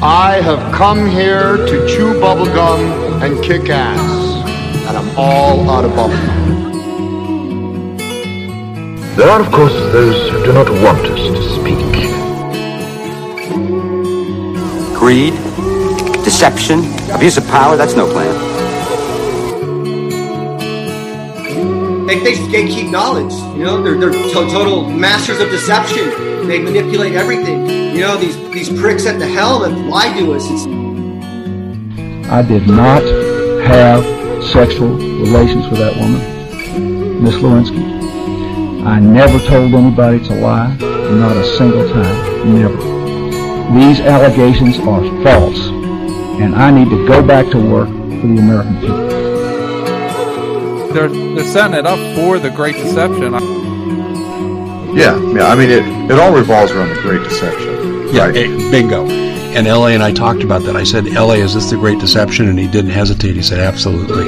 I have come here to chew bubblegum and kick ass, and I'm all out of bubblegum. There are, of course, those who do not want us to speak. Greed, deception, abuse of power, that's no plan. They, they gatekeep knowledge. You know, they're, they're to- total masters of deception. They manipulate everything. You know, these, these pricks at the helm that lie to us. It's, I did not have sexual relations with that woman, Miss Lewinsky. I never told anybody to lie, not a single time, never. These allegations are false, and I need to go back to work for the American people. They're they're setting it up for the Great Deception. Yeah, yeah. I mean, it, it all revolves around the Great Deception. Yeah, right? eh, bingo. And LA and I talked about that. I said, LA, is this the Great Deception? And he didn't hesitate. He said, absolutely.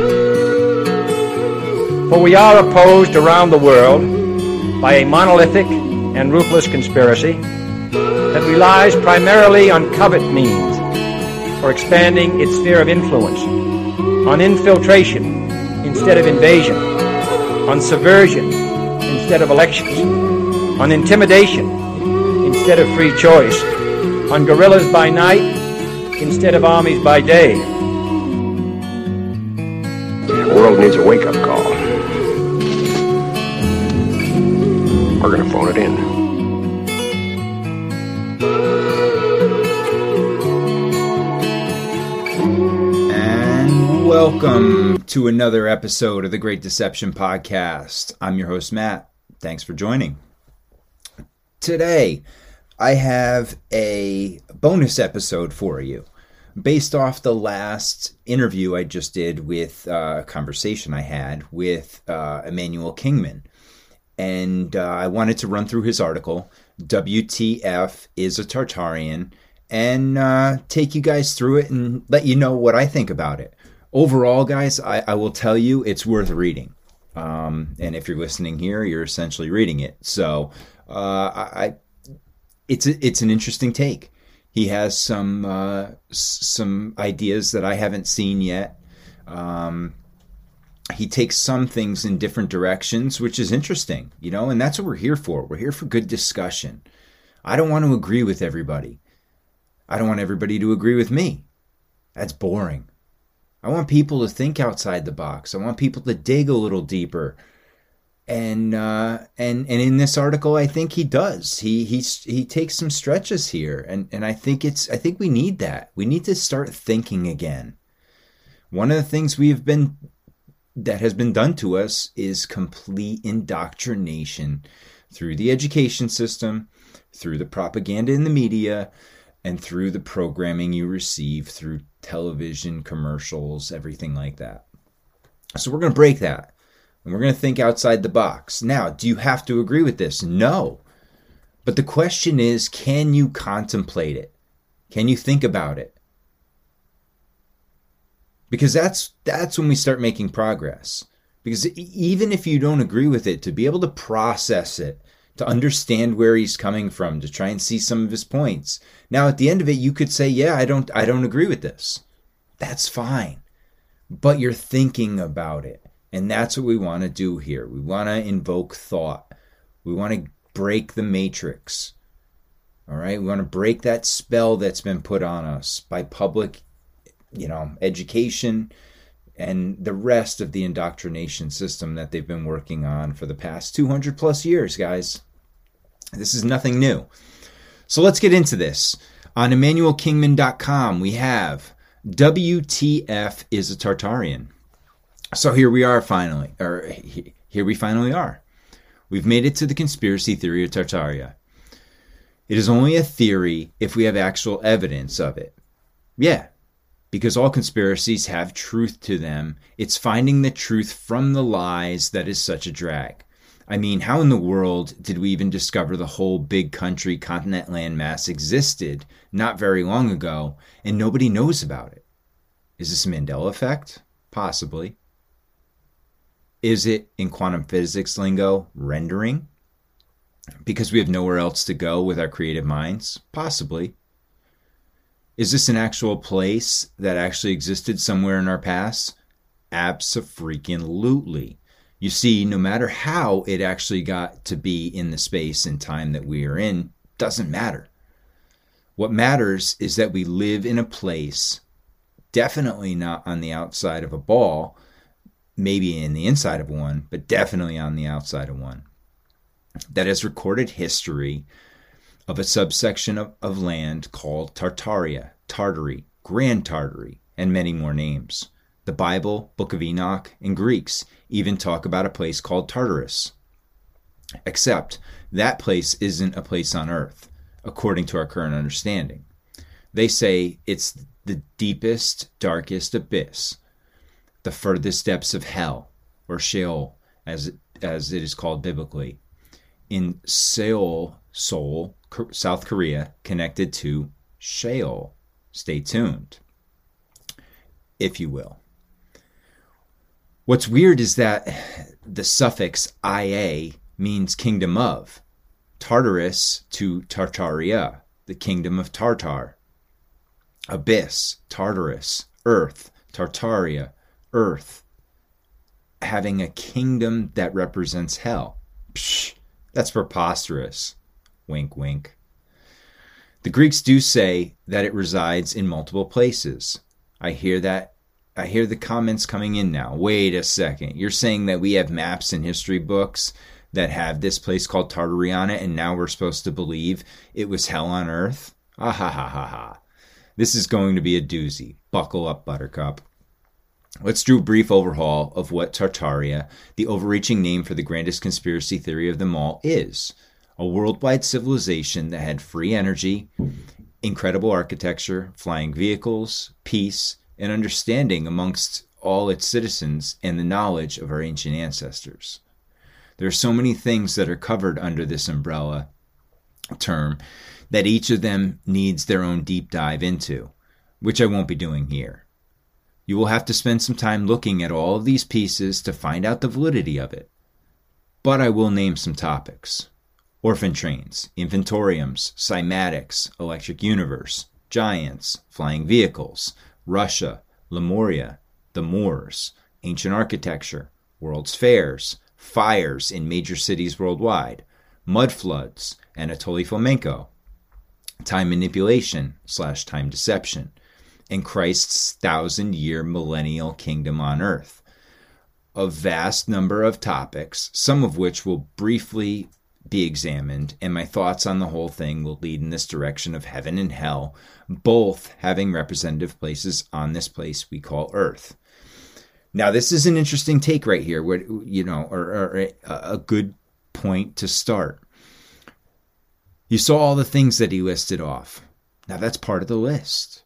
For we are opposed around the world by a monolithic and ruthless conspiracy that relies primarily on covert means for expanding its sphere of influence, on infiltration instead of invasion, on subversion instead of elections, on intimidation instead of free choice, on guerrillas by night instead of armies by day. The world needs a wake-up call. We're gonna phone it in. And welcome to another episode of the Great Deception Podcast. I'm your host, Matt. Thanks for joining. Today, I have a bonus episode for you based off the last interview I just did with uh, a conversation I had with uh, Immanuel Kingman. And uh, I wanted to run through his article, WTF is a Tartarian, and uh, take you guys through it and let you know what I think about it. Overall, guys, I, I will tell you it's worth reading. Um, and if you're listening here, you're essentially reading it. So I, it's a, it's an interesting take. He has some uh, some ideas that I haven't seen yet. Um, he takes some things in different directions, which is interesting, you know, and that's what we're here for. We're here for good discussion. I don't want to agree with everybody. I don't want everybody to agree with me. That's boring. I want people to think outside the box. I want people to dig a little deeper. And uh, and and in this article, I think he does. He he's he takes some stretches here, and and I think it's I think we need that. We need to start thinking again. One of the things we have been that has been done to us is complete indoctrination through the education system, through the propaganda in the media, and through the programming you receive through television, commercials, everything like that. So we're going to break that and we're going to think outside the box. Now, do you have to agree with this? No. But the question is can you contemplate it? Can you think about it? Because that's that's when we start making progress. Because even if you don't agree with it, to be able to process it, to understand where he's coming from, to try and see some of his points. Now at the end of it you could say, "Yeah, I don't I don't agree with this." That's fine. But you're thinking about it. And that's what we want to do here. We want to invoke thought. We want to break the matrix. All right? We want to break that spell that's been put on us by public, you know, education and the rest of the indoctrination system that they've been working on for the past 200 plus years, guys. This is nothing new. So let's get into this. On ImmanuelKingman.com, we have WTF is a Tartarian. So here we are finally, or here we finally are. We've made it to the conspiracy theory of Tartaria. It is only a theory if we have actual evidence of it. Yeah, because all conspiracies have truth to them. It's finding the truth from the lies that is such a drag. I mean, how in the world did we even discover the whole big country continent landmass existed not very long ago and nobody knows about it? Is this a Mandela effect? Possibly. Is it, in quantum physics lingo, rendering? Because we have nowhere else to go with our creative minds? Possibly. Is this an actual place that actually existed somewhere in our past? Abso-freaking-lutely. You see, no matter how it actually got to be in the space and time that we are in, doesn't matter. What matters is that we live in a place, definitely not on the outside of a ball, maybe in the inside of one, but definitely on the outside of one, that has recorded history of a subsection of, of land called Tartaria, Tartary, Grand Tartary, and many more names. The Bible, Book of Enoch, and Greeks even talk about a place called Tartarus. Except that place isn't a place on earth, according to our current understanding. They say it's the deepest, darkest abyss, the furthest depths of hell, or Sheol, as, as it is called biblically, in Seoul, Seoul, South Korea, connected to Sheol. Stay tuned, if you will. What's weird is that the suffix ia means kingdom of. Tartarus to Tartaria, the kingdom of Tartar. Abyss, Tartarus, earth, Tartaria, earth. Having a kingdom that represents hell. Psh, that's preposterous. Wink, wink. The Greeks do say that it resides in multiple places. I hear that. I hear the comments coming in now. Wait a second. You're saying that we have maps and history books that have this place called it, and now we're supposed to believe it was hell on earth? Ah ha ha ha ha. This is going to be a doozy. Buckle up, Buttercup. Let's do a brief overhaul of what Tartaria, the overreaching name for the grandest conspiracy theory of them all, is a worldwide civilization that had free energy, incredible architecture, flying vehicles, peace, and understanding amongst all its citizens, and the knowledge of our ancient ancestors. There are so many things that are covered under this umbrella term that each of them needs their own deep dive into, which I won't be doing here. You will have to spend some time looking at all of these pieces to find out the validity of it. But I will name some topics orphan trains, inventoriums, cymatics, electric universe, giants, flying vehicles, Russia, Lemuria, the Moors, ancient architecture, world's fairs, fires in major cities worldwide, mud floods, Anatoly Fomenko, time manipulation slash time deception, and Christ's thousand year millennial kingdom on earth. A vast number of topics, some of which will briefly be examined, and my thoughts on the whole thing will lead in this direction of heaven and hell, both having representative places on this place we call Earth. Now, this is an interesting take right here, where you know, or, or a good point to start. You saw all the things that he listed off. Now, that's part of the list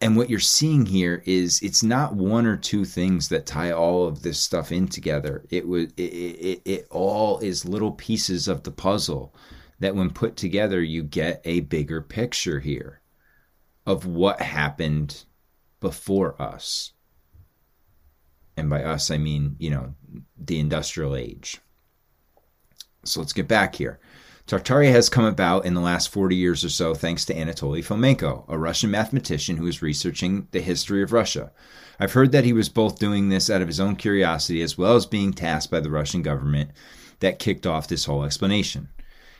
and what you're seeing here is it's not one or two things that tie all of this stuff in together. It was it, it, it all is little pieces of the puzzle that when put together you get a bigger picture here of what happened before us. And by us i mean you know the industrial age. So let's get back here Tartaria has come about in the last 40 years or so thanks to Anatoly Fomenko, a Russian mathematician who is researching the history of Russia. I've heard that he was both doing this out of his own curiosity as well as being tasked by the Russian government that kicked off this whole explanation.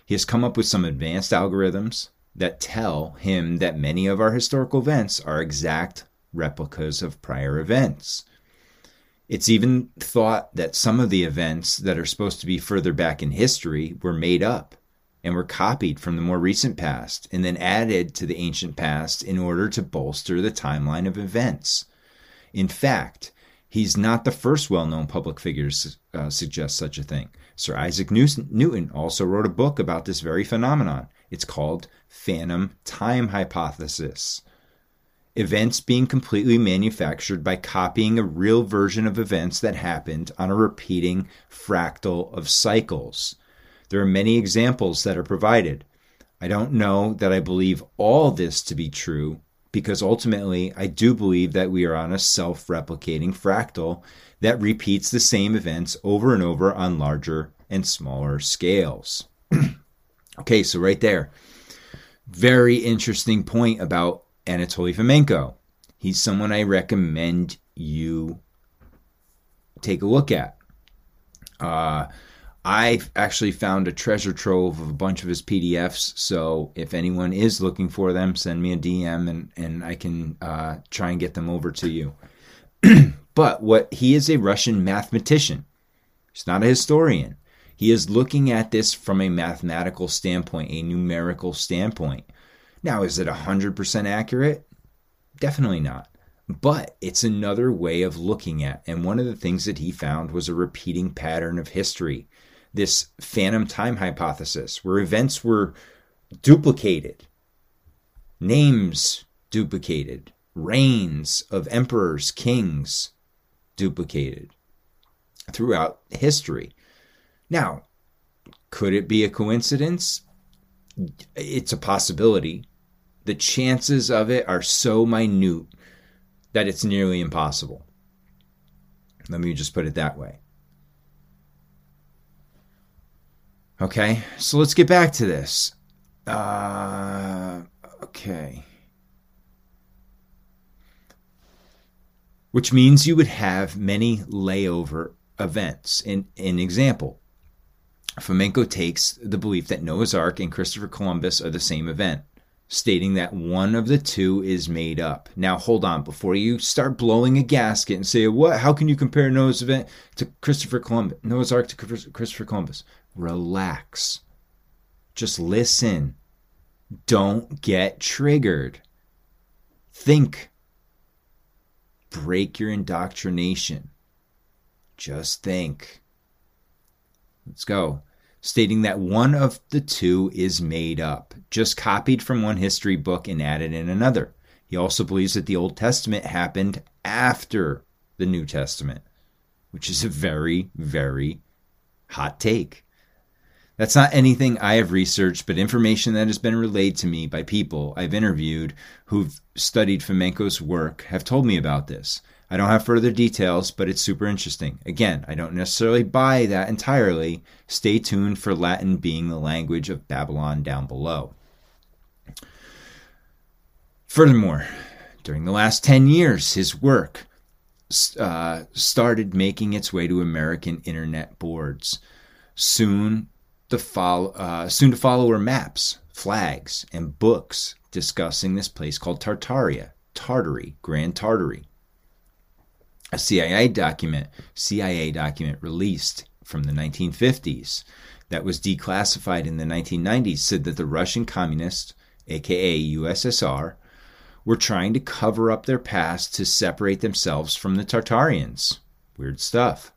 He has come up with some advanced algorithms that tell him that many of our historical events are exact replicas of prior events. It's even thought that some of the events that are supposed to be further back in history were made up and were copied from the more recent past and then added to the ancient past in order to bolster the timeline of events. In fact, he's not the first well known public figure to uh, suggest such a thing. Sir Isaac Newton also wrote a book about this very phenomenon. It's called Phantom Time Hypothesis. Events being completely manufactured by copying a real version of events that happened on a repeating fractal of cycles. There are many examples that are provided. I don't know that I believe all this to be true because ultimately I do believe that we are on a self replicating fractal that repeats the same events over and over on larger and smaller scales. okay, so right there. Very interesting point about Anatoly Fomenko. He's someone I recommend you take a look at. Uh, I actually found a treasure trove of a bunch of his PDFs. So if anyone is looking for them, send me a DM and, and I can uh, try and get them over to you. but what he is a Russian mathematician. He's not a historian. He is looking at this from a mathematical standpoint, a numerical standpoint. Now, is it 100% accurate? Definitely not. But it's another way of looking at. And one of the things that he found was a repeating pattern of history this phantom time hypothesis where events were duplicated, names duplicated, reigns of emperors, kings duplicated throughout history. Now, could it be a coincidence? It's a possibility. The chances of it are so minute that it's nearly impossible. Let me just put it that way. Okay, so let's get back to this. Uh, okay. Which means you would have many layover events. In an example, Fomenko takes the belief that Noah's Ark and Christopher Columbus are the same event, stating that one of the two is made up. Now, hold on, before you start blowing a gasket and say, "What? How can you compare Noah's event to Christopher Columbus? Noah's Ark to Christopher Columbus?" Relax. Just listen. Don't get triggered. Think. Break your indoctrination. Just think. Let's go. Stating that one of the two is made up, just copied from one history book and added in another. He also believes that the Old Testament happened after the New Testament, which is a very, very hot take. That's not anything I have researched, but information that has been relayed to me by people I've interviewed who've studied Fomenko's work have told me about this. I don't have further details, but it's super interesting. Again, I don't necessarily buy that entirely. Stay tuned for Latin being the language of Babylon down below. Furthermore, during the last 10 years, his work uh, started making its way to American internet boards. Soon, the follow, uh, soon to follow were maps, flags, and books discussing this place called Tartaria, Tartary, Grand Tartary. A CIA document, CIA document released from the 1950s that was declassified in the 1990s said that the Russian communists, aka USSR, were trying to cover up their past to separate themselves from the Tartarians. Weird stuff.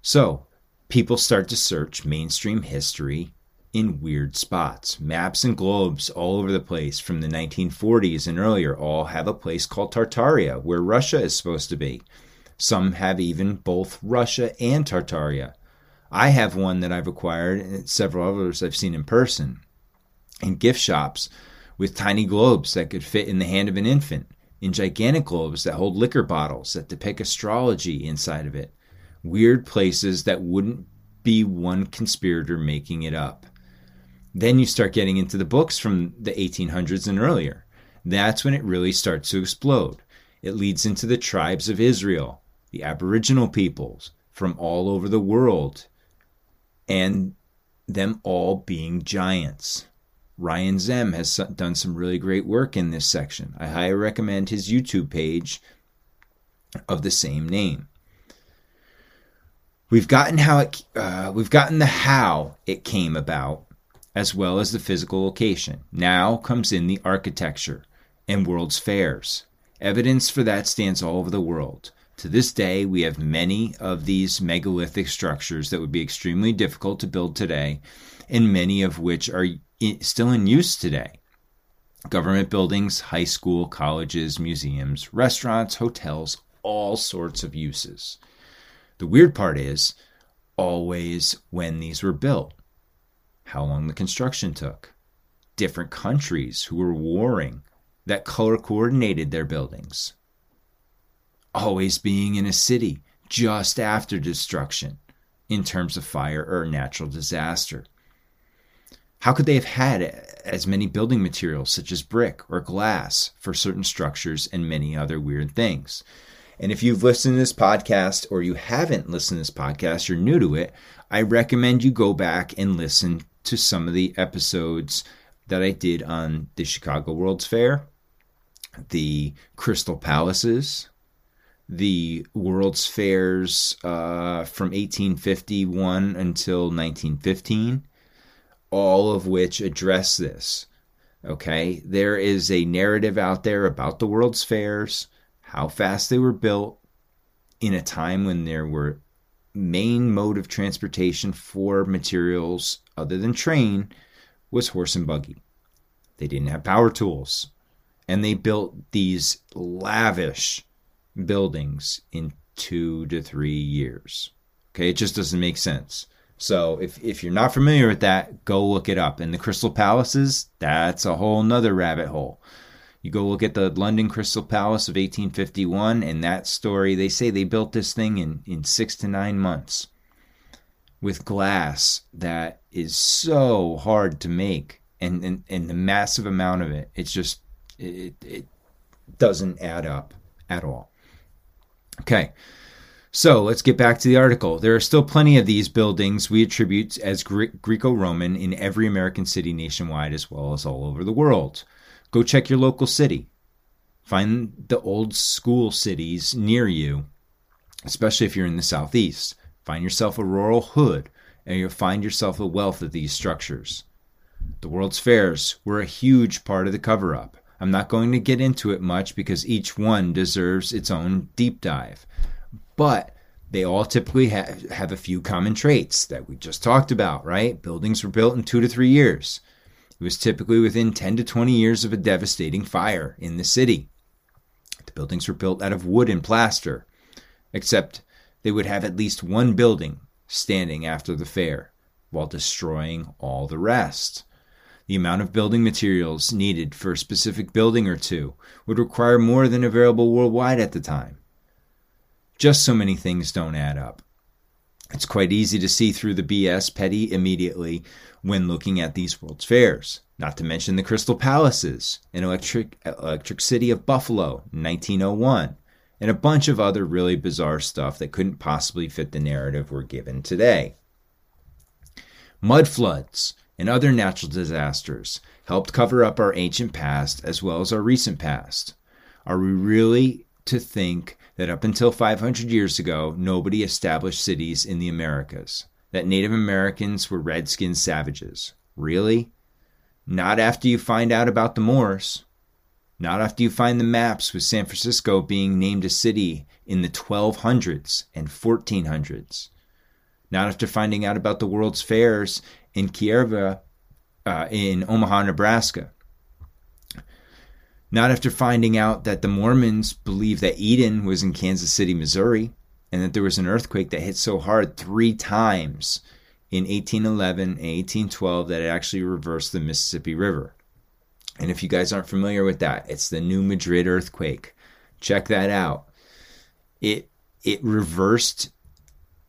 So, people start to search mainstream history in weird spots. Maps and globes all over the place from the 1940s and earlier all have a place called Tartaria, where Russia is supposed to be. Some have even both Russia and Tartaria. I have one that I've acquired, and several others I've seen in person, in gift shops with tiny globes that could fit in the hand of an infant, in gigantic globes that hold liquor bottles that depict astrology inside of it weird places that wouldn't be one conspirator making it up. Then you start getting into the books from the 1800s and earlier. That's when it really starts to explode. It leads into the tribes of Israel, the Aboriginal peoples from all over the world, and them all being giants. Ryan Zem has done some really great work in this section. I highly recommend his YouTube page of the same name. We've gotten how it, uh, we've gotten the how it came about, as well as the physical location. Now comes in the architecture and World's Fairs. Evidence for that stands all over the world. To this day, we have many of these megalithic structures that would be extremely difficult to build today, and many of which are still in use today. Government buildings, high school, colleges, museums, restaurants, hotels, all sorts of uses. The weird part is always when these were built, how long the construction took, different countries who were warring that color coordinated their buildings, always being in a city just after destruction in terms of fire or natural disaster. How could they have had as many building materials such as brick or glass for certain structures and many other weird things. And if you've listened to this podcast or you haven't listened to this podcast, you're new to it, I recommend you go back and listen to some of the episodes that I did on the Chicago World's Fair, the Crystal Palaces, the World's Fairs uh, from 1851 until 1915, all of which address this. Okay, there is a narrative out there about the World's Fairs, how fast they were built in a time when there were main mode of transportation for materials other than train was horse and buggy. They didn't have power tools. And they built these lavish buildings in two to three years. Okay, it just doesn't make sense. So if, if you're not familiar with that, go look it up. And the Crystal Palaces, that's a whole nother rabbit hole. You go look at the London Crystal Palace of 1851, and that story, they say they built this thing in, in six to nine months with glass that is so hard to make and, and, and the massive amount of it. It's just, it, it doesn't add up at all. Okay. So let's get back to the article. There are still plenty of these buildings we attribute as Greco Roman in every American city nationwide as well as all over the world. Go check your local city. Find the old school cities near you, especially if you're in the southeast. Find yourself a rural hood, and you'll find yourself a wealth of these structures. The World's Fairs were a huge part of the cover up. I'm not going to get into it much because each one deserves its own deep dive. But they all typically have, have a few common traits that we just talked about, right? Buildings were built in two to three years. It was typically within 10 to 20 years of a devastating fire in the city. The buildings were built out of wood and plaster, except they would have at least one building standing after the fair, while destroying all the rest. The amount of building materials needed for a specific building or two would require more than available worldwide at the time. Just so many things don't add up. It's quite easy to see through the BS petty immediately when looking at these World's Fairs, not to mention the Crystal Palaces, an electric, electric City of Buffalo, 1901, and a bunch of other really bizarre stuff that couldn't possibly fit the narrative we're given today. Mud floods and other natural disasters helped cover up our ancient past as well as our recent past. Are we really to think that up until 500 years ago, nobody established cities in the Americas, that Native Americans were redskin savages. Really? Not after you find out about the Moors. Not after you find the maps with San Francisco being named a city in the 1200s and 1400s. Not after finding out about the World's Fairs in Kierva uh, in Omaha, Nebraska. Not after finding out that the Mormons believe that Eden was in Kansas City, Missouri, and that there was an earthquake that hit so hard three times in 1811 and 1812 that it actually reversed the Mississippi River. And if you guys aren't familiar with that, it's the New Madrid earthquake. Check that out. It it reversed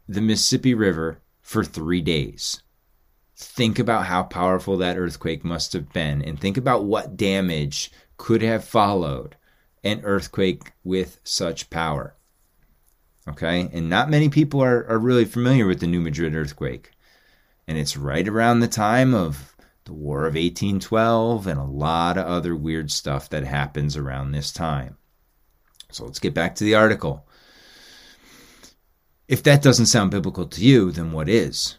the Mississippi River for 3 days. Think about how powerful that earthquake must have been and think about what damage could have followed an earthquake with such power. Okay, and not many people are, are really familiar with the New Madrid earthquake. And it's right around the time of the War of 1812 and a lot of other weird stuff that happens around this time. So let's get back to the article. If that doesn't sound biblical to you, then what is?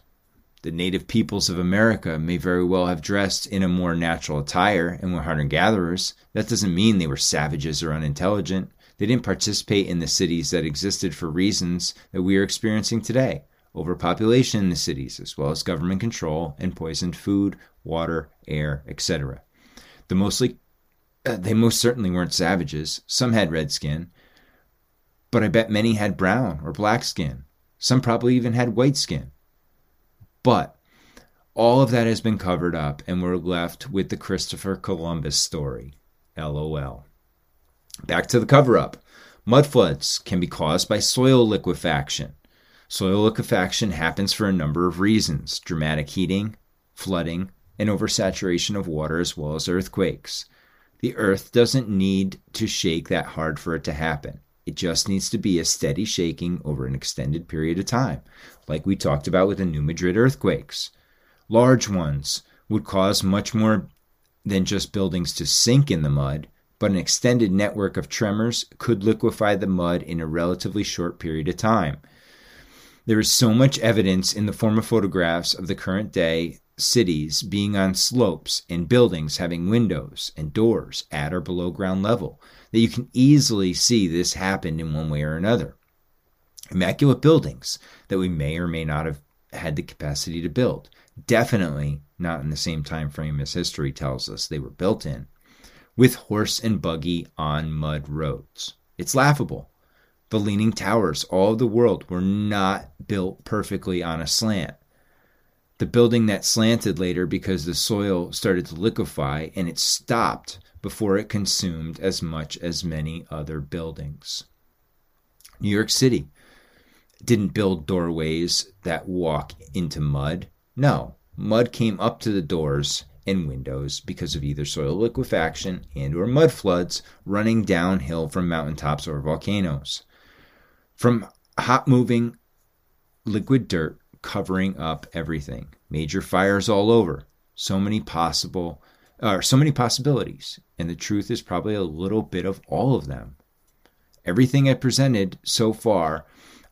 The native peoples of America may very well have dressed in a more natural attire and were hunter gatherers. That doesn't mean they were savages or unintelligent. They didn't participate in the cities that existed for reasons that we are experiencing today overpopulation in the cities, as well as government control and poisoned food, water, air, etc. The mostly, uh, they most certainly weren't savages. Some had red skin, but I bet many had brown or black skin. Some probably even had white skin. But all of that has been covered up, and we're left with the Christopher Columbus story. LOL. Back to the cover up. Mud floods can be caused by soil liquefaction. Soil liquefaction happens for a number of reasons dramatic heating, flooding, and oversaturation of water as well as earthquakes. The earth doesn't need to shake that hard for it to happen. It just needs to be a steady shaking over an extended period of time, like we talked about with the New Madrid earthquakes. Large ones would cause much more than just buildings to sink in the mud, but an extended network of tremors could liquefy the mud in a relatively short period of time. There is so much evidence in the form of photographs of the current day cities being on slopes and buildings having windows and doors at or below ground level that you can easily see this happen in one way or another. Immaculate buildings that we may or may not have had the capacity to build. Definitely not in the same time frame as history tells us they were built in, with horse and buggy on mud roads. It's laughable. The leaning towers all of the world were not built perfectly on a slant. The building that slanted later because the soil started to liquefy and it stopped before it consumed as much as many other buildings. New York City didn't build doorways that walk into mud. No, mud came up to the doors and windows because of either soil liquefaction and or mud floods running downhill from mountaintops or volcanoes. From hot moving liquid dirt covering up everything. Major fires all over. So many possible are so many possibilities, and the truth is probably a little bit of all of them. Everything I presented so far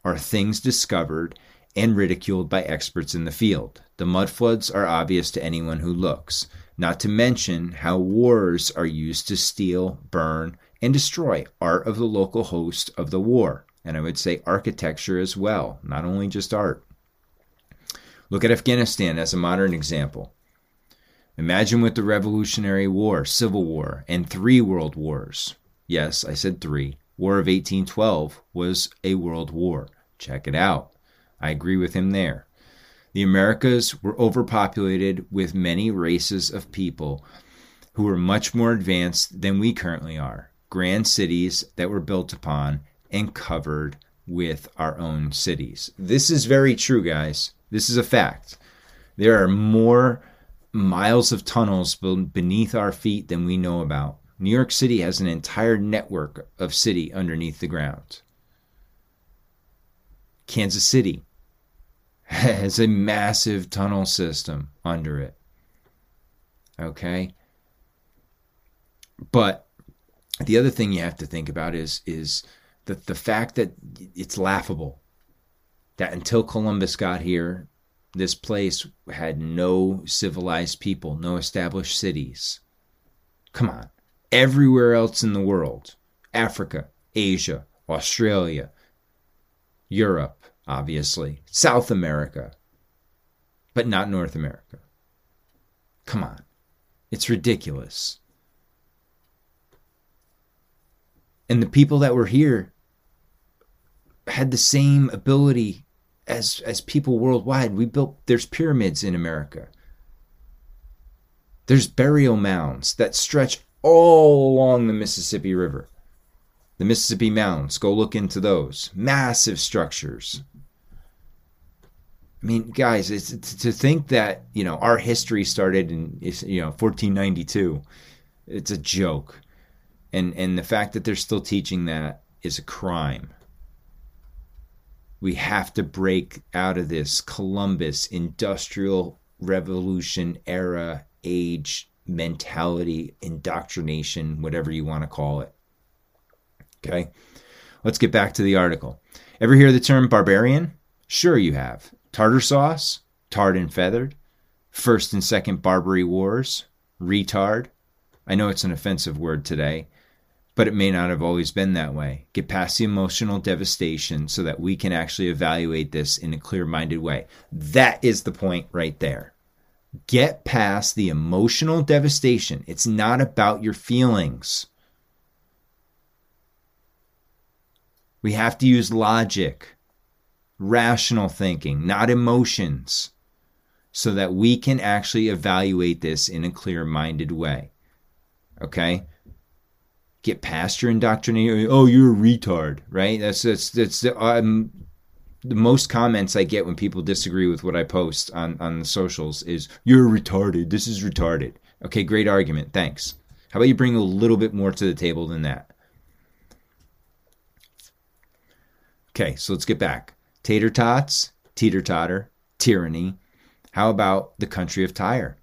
are things discovered and ridiculed by experts in the field. The mud floods are obvious to anyone who looks, not to mention how wars are used to steal, burn, and destroy art of the local host of the war, and I would say architecture as well, not only just art. Look at Afghanistan as a modern example. Imagine with the Revolutionary War, Civil War, and three world wars. Yes, I said three. War of 1812 was a world war. Check it out. I agree with him there. The Americas were overpopulated with many races of people who were much more advanced than we currently are. Grand cities that were built upon and covered with our own cities. This is very true, guys. This is a fact. There are more miles of tunnels beneath our feet than we know about. New York City has an entire network of city underneath the ground. Kansas City has a massive tunnel system under it. Okay? But the other thing you have to think about is is the the fact that it's laughable that until Columbus got here, this place had no civilized people, no established cities. Come on. Everywhere else in the world Africa, Asia, Australia, Europe, obviously, South America, but not North America. Come on. It's ridiculous. And the people that were here had the same ability as as people worldwide. We built there's pyramids in America. There's burial mounds that stretch all along the Mississippi River. The Mississippi Mounds, go look into those. Massive structures. I mean, guys, it's, to think that, you know, our history started in, you know, 1492, it's a joke. And, and the fact that they're still teaching that is a crime. We have to break out of this Columbus industrial revolution era age mentality, indoctrination, whatever you want to call it. Okay, let's get back to the article. Ever hear the term barbarian? Sure, you have. Tartar sauce, tarred and feathered, First and Second Barbary Wars, retard. I know it's an offensive word today, but it may not have always been that way. Get past the emotional devastation so that we can actually evaluate this in a clear minded way. That is the point right there. Get past the emotional devastation. It's not about your feelings. We have to use logic, rational thinking, not emotions, so that we can actually evaluate this in a clear minded way. Okay? Get past your indoctrination. Oh, you're a retard, right? That's that's that's the, um, the most comments I get when people disagree with what I post on, on the socials is, You're retarded. This is retarded. Okay, great argument. Thanks. How about you bring a little bit more to the table than that? Okay, so let's get back. Tater tots, teeter totter, tyranny. How about the country of Tyre?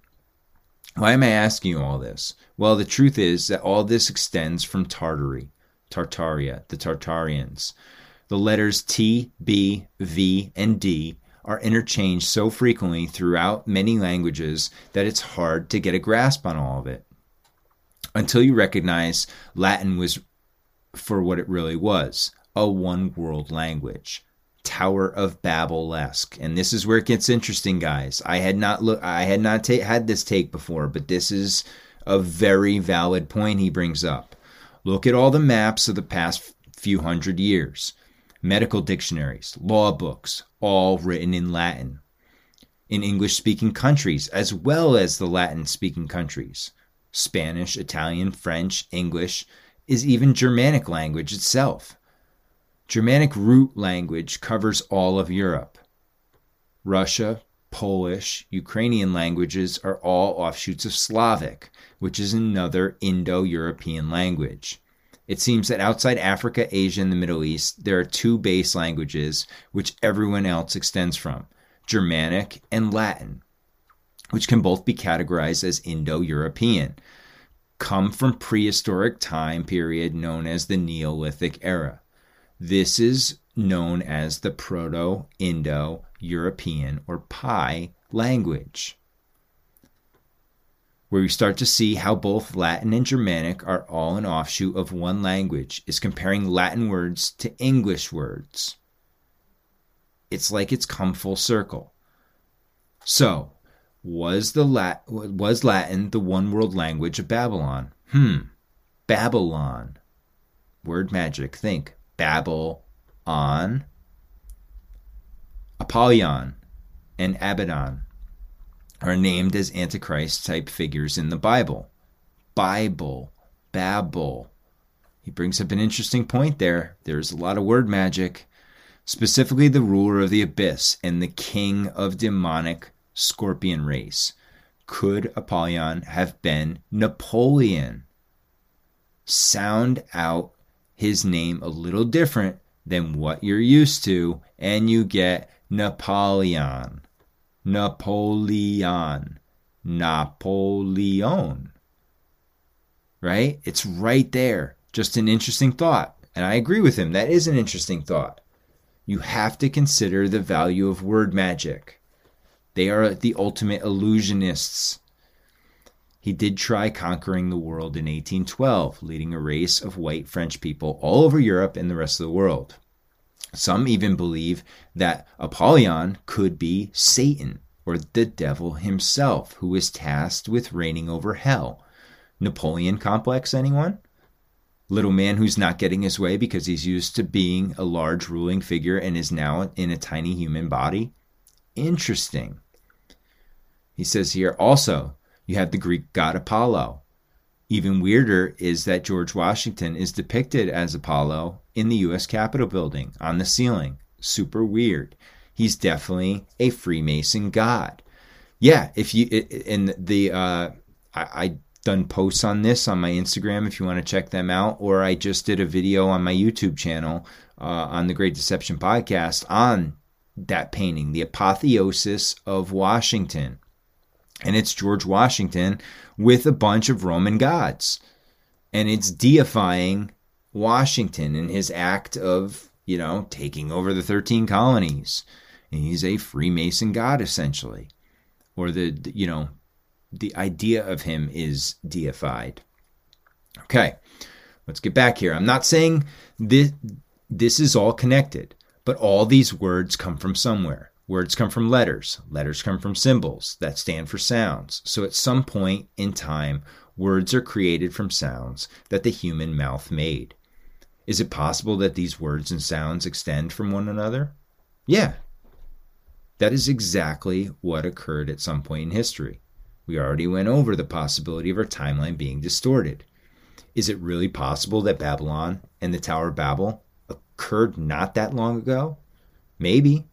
Why am I asking you all this? Well, the truth is that all this extends from Tartary, Tartaria, the Tartarians. The letters T, B, V, and D are interchanged so frequently throughout many languages that it's hard to get a grasp on all of it. Until you recognize Latin was for what it really was a one world language. Tower of Babel esque, and this is where it gets interesting, guys. I had not look, I had not ta- had this take before, but this is a very valid point he brings up. Look at all the maps of the past few hundred years, medical dictionaries, law books, all written in Latin, in English speaking countries as well as the Latin speaking countries. Spanish, Italian, French, English is even Germanic language itself. Germanic root language covers all of Europe. Russia, Polish, Ukrainian languages are all offshoots of Slavic, which is another Indo European language. It seems that outside Africa, Asia, and the Middle East, there are two base languages which everyone else extends from Germanic and Latin, which can both be categorized as Indo European, come from prehistoric time period known as the Neolithic era. This is known as the Proto Indo European or PIE language, where we start to see how both Latin and Germanic are all an offshoot of one language, is comparing Latin words to English words. It's like it's come full circle. So, was the Lat- was Latin the one world language of Babylon? Hmm. Babylon. Word magic. Think. Babel on Apollyon and Abaddon are named as Antichrist type figures in the Bible. Bible, Babel. He brings up an interesting point there. There's a lot of word magic, specifically the ruler of the abyss and the king of demonic scorpion race. Could Apollyon have been Napoleon? Sound out his name a little different than what you're used to, and you get Napoleon. Napoleon. Napoleon. Right? It's right there. Just an interesting thought. And I agree with him. That is an interesting thought. You have to consider the value of word magic. They are the ultimate illusionists. He did try conquering the world in 1812, leading a race of white French people all over Europe and the rest of the world. Some even believe that Apollyon could be Satan or the devil himself, who was tasked with reigning over hell. Napoleon complex, anyone? Little man who's not getting his way because he's used to being a large ruling figure and is now in a tiny human body? Interesting. He says here also, you have the Greek god Apollo. Even weirder is that George Washington is depicted as Apollo in the U.S. Capitol building on the ceiling. Super weird. He's definitely a Freemason god. Yeah, if you in the uh, I, I done posts on this on my Instagram if you want to check them out, or I just did a video on my YouTube channel uh, on the Great Deception podcast on that painting, the apotheosis of Washington and it's George Washington with a bunch of Roman gods. And it's deifying Washington in his act of, you know, taking over the 13 colonies. And he's a Freemason god, essentially. Or the, you know, the idea of him is deified. Okay, let's get back here. I'm not saying this, this is all connected, but all these words come from somewhere. Words come from letters. Letters come from symbols that stand for sounds. So at some point in time, words are created from sounds that the human mouth made. Is it possible that these words and sounds extend from one another? Yeah. That is exactly what occurred at some point in history. We already went over the possibility of our timeline being distorted. Is it really possible that Babylon and the Tower of Babel occurred not that long ago? Maybe.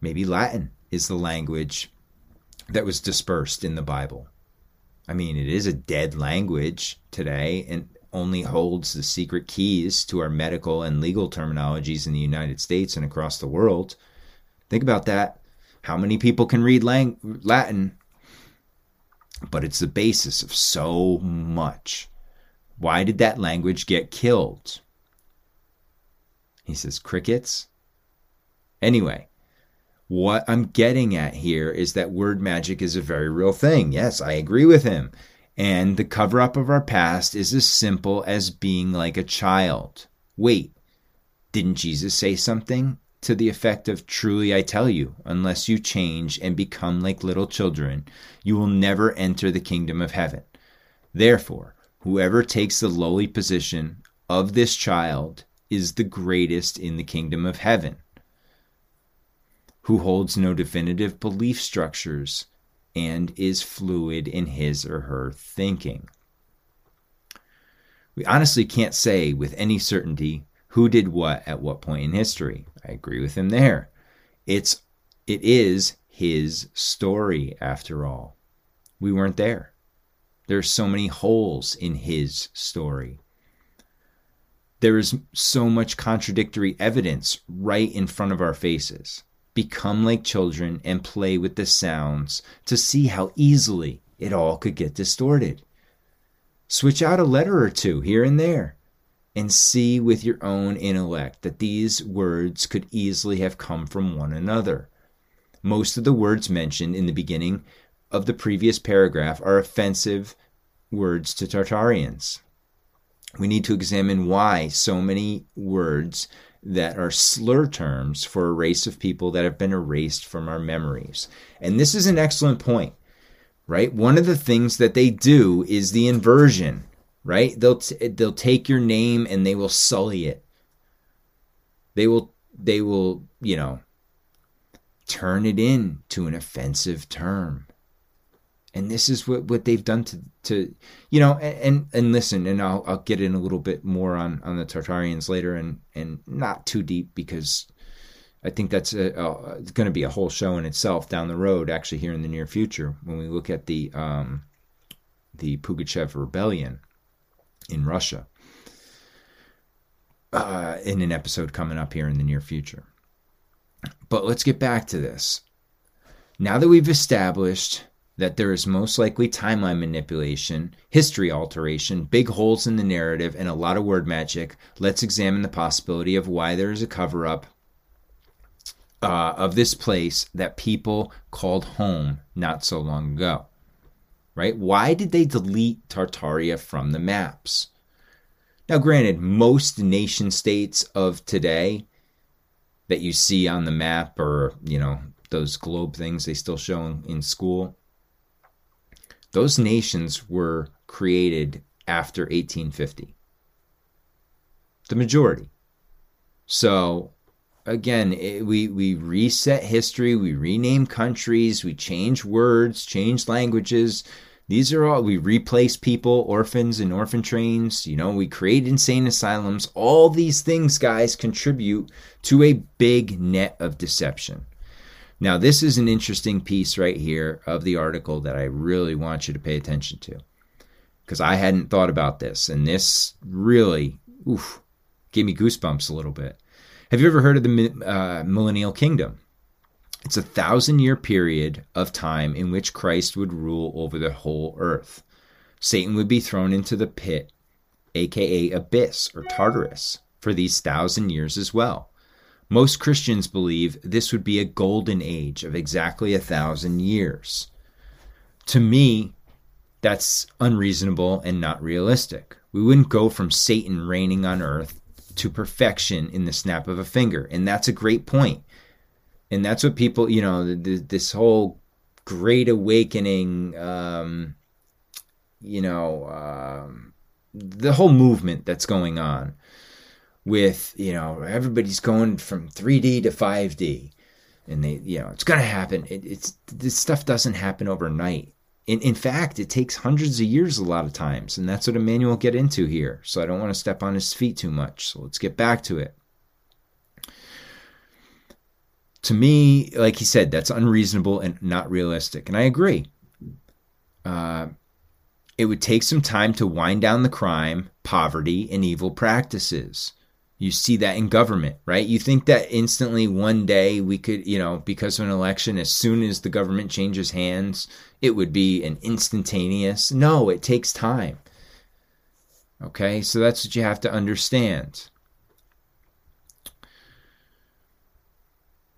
Maybe Latin is the language that was dispersed in the Bible. I mean, it is a dead language today and only holds the secret keys to our medical and legal terminologies in the United States and across the world. Think about that. How many people can read lang- Latin? But it's the basis of so much. Why did that language get killed? He says, crickets? Anyway, what I'm getting at here is that word magic is a very real thing. Yes, I agree with him. And the cover up of our past is as simple as being like a child. Wait, didn't Jesus say something to the effect of, Truly I tell you, unless you change and become like little children, you will never enter the kingdom of heaven. Therefore, whoever takes the lowly position of this child is the greatest in the kingdom of heaven. Who holds no definitive belief structures and is fluid in his or her thinking. We honestly can't say with any certainty who did what at what point in history. I agree with him there. It's it is his story after all. We weren't there. There are so many holes in his story. There is so much contradictory evidence right in front of our faces become like children and play with the sounds to see how easily it all could get distorted. Switch out a letter or two here and there and see with your own intellect that these words could easily have come from one another. Most of the words mentioned in the beginning of the previous paragraph are offensive words to Tartarians. We need to examine why so many words that are slur terms for a race of people that have been erased from our memories. And this is an excellent point, right? One of the things that they do is the inversion, right? They'll t- they'll take your name and they will sully it. They will they will, you know, turn it into an offensive term and this is what, what they've done to, to you know and, and, listen and I'll, I'll get in a little bit more on on the Tartarians later and and not too deep because I think that's a, a, going to be a whole show in itself down the road actually here in the near future when we look at the um, the Pugachev rebellion in Russia. Uh, in an episode coming up here in the near future. But let's get back to this. Now that we've established that there is most likely timeline manipulation, history alteration, big holes in the narrative, and a lot of word magic, let's examine the possibility of why there is a cover up uh, of this place that people called home not so long ago. Right? Why did they delete Tartaria from the maps? Now, granted, most nation states of today that you see on the map or, you know, those globe things they still show in school, those nations were created after 1850. The majority. So again, it, we we reset history, we rename countries, we change words, change languages. These are all we replace people, orphans and orphan trains, you know, we create insane asylums. All these things, guys, contribute to a big net of deception. Now, this is an interesting piece right here of the article that I really want you to pay attention to because I hadn't thought about this, and this really oof, gave me goosebumps a little bit. Have you ever heard of the uh, millennial kingdom? It's a thousand year period of time in which Christ would rule over the whole earth. Satan would be thrown into the pit, aka abyss or Tartarus, for these thousand years as well. Most Christians believe this would be a golden age of exactly a thousand years. To me, that's unreasonable and not realistic. We wouldn't go from Satan reigning on earth to perfection in the snap of a finger. And that's a great point. And that's what people, you know, this whole great awakening, um, you know, um, the whole movement that's going on with you know everybody's going from 3D to 5D, and they you know it's gonna happen. It, it's this stuff doesn't happen overnight. In in fact, it takes hundreds of years a lot of times, and that's what Immanuel get into here. So I don't want to step on his feet too much. So let's get back to it. To me, like he said, that's unreasonable and not realistic. And I agree. Uh, it would take some time to wind down the crime, poverty, and evil practices. You see that in government, right? You think that instantly one day we could, you know, because of an election, as soon as the government changes hands, it would be an instantaneous. No, it takes time. Okay, so that's what you have to understand.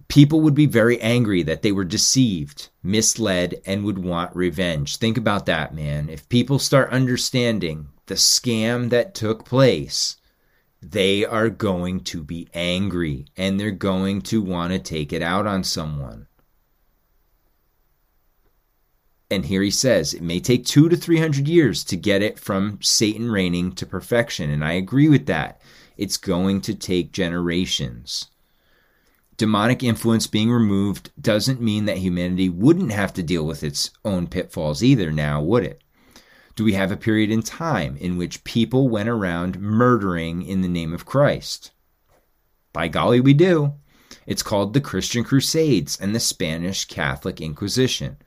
People would be very angry that they were deceived, misled, and would want revenge. Think about that, man. If people start understanding the scam that took place, they are going to be angry and they're going to want to take it out on someone. And here he says it may take two to three hundred years to get it from Satan reigning to perfection. And I agree with that. It's going to take generations. Demonic influence being removed doesn't mean that humanity wouldn't have to deal with its own pitfalls either, now, would it? Do we have a period in time in which people went around murdering in the name of Christ? By golly, we do. It's called the Christian Crusades and the Spanish Catholic Inquisition.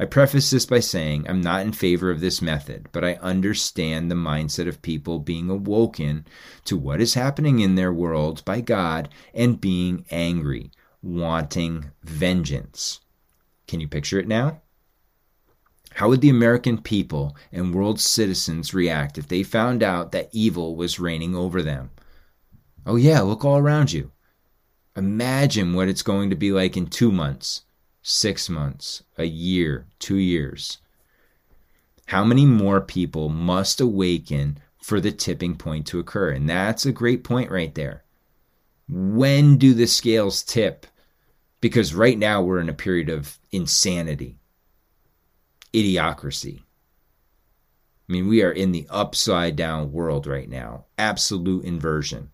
I preface this by saying I'm not in favor of this method, but I understand the mindset of people being awoken to what is happening in their world by God and being angry, wanting vengeance. Can you picture it now? How would the American people and world citizens react if they found out that evil was reigning over them? Oh, yeah, look all around you. Imagine what it's going to be like in two months, six months, a year, two years. How many more people must awaken for the tipping point to occur? And that's a great point right there. When do the scales tip? Because right now we're in a period of insanity, idiocracy. I mean, we are in the upside down world right now, absolute inversion.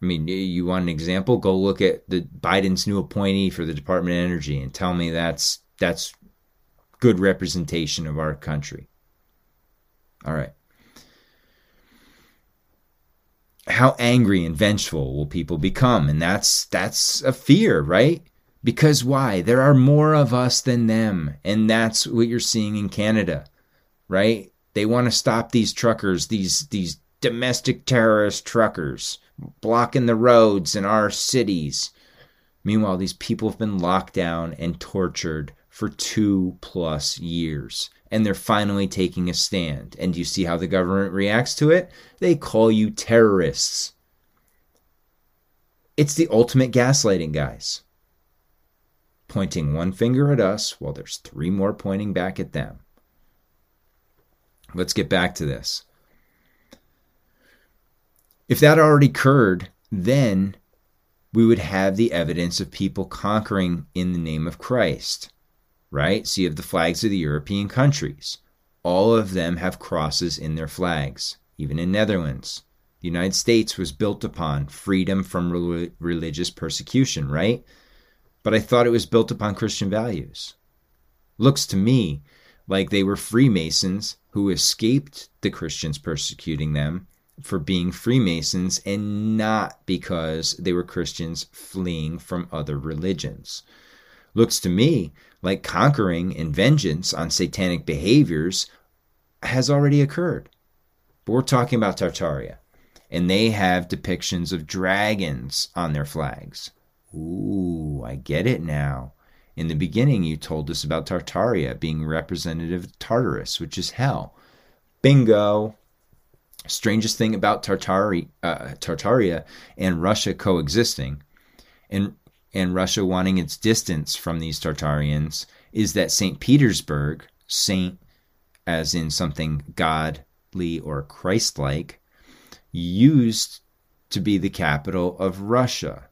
I mean, you want an example? Go look at the Biden's new appointee for the Department of Energy and tell me that's that's good representation of our country. All right. How angry and vengeful will people become? And that's that's a fear, right? Because why? There are more of us than them, and that's what you're seeing in Canada, right? They want to stop these truckers, these these domestic terrorist truckers blocking the roads in our cities. Meanwhile, these people have been locked down and tortured for two plus years. And they're finally taking a stand. And you see how the government reacts to it? They call you terrorists. It's the ultimate gaslighting, guys. Pointing one finger at us while there's three more pointing back at them. Let's get back to this. If that already occurred, then we would have the evidence of people conquering in the name of Christ, right? So you have the flags of the European countries. All of them have crosses in their flags, even in Netherlands. The United States was built upon freedom from re- religious persecution, right? But I thought it was built upon Christian values. Looks to me like they were Freemasons who escaped the Christians persecuting them for being Freemasons and not because they were Christians fleeing from other religions. Looks to me like conquering and vengeance on satanic behaviors has already occurred. But we're talking about Tartaria, and they have depictions of dragons on their flags. Ooh, I get it now. In the beginning, you told us about Tartaria being representative of Tartarus, which is hell. Bingo! strangest thing about Tartari, uh, Tartaria and Russia coexisting, and and Russia wanting its distance from these Tartarians, is that Saint Petersburg, Saint, as in something godly or Christ-like, used to be the capital of Russia.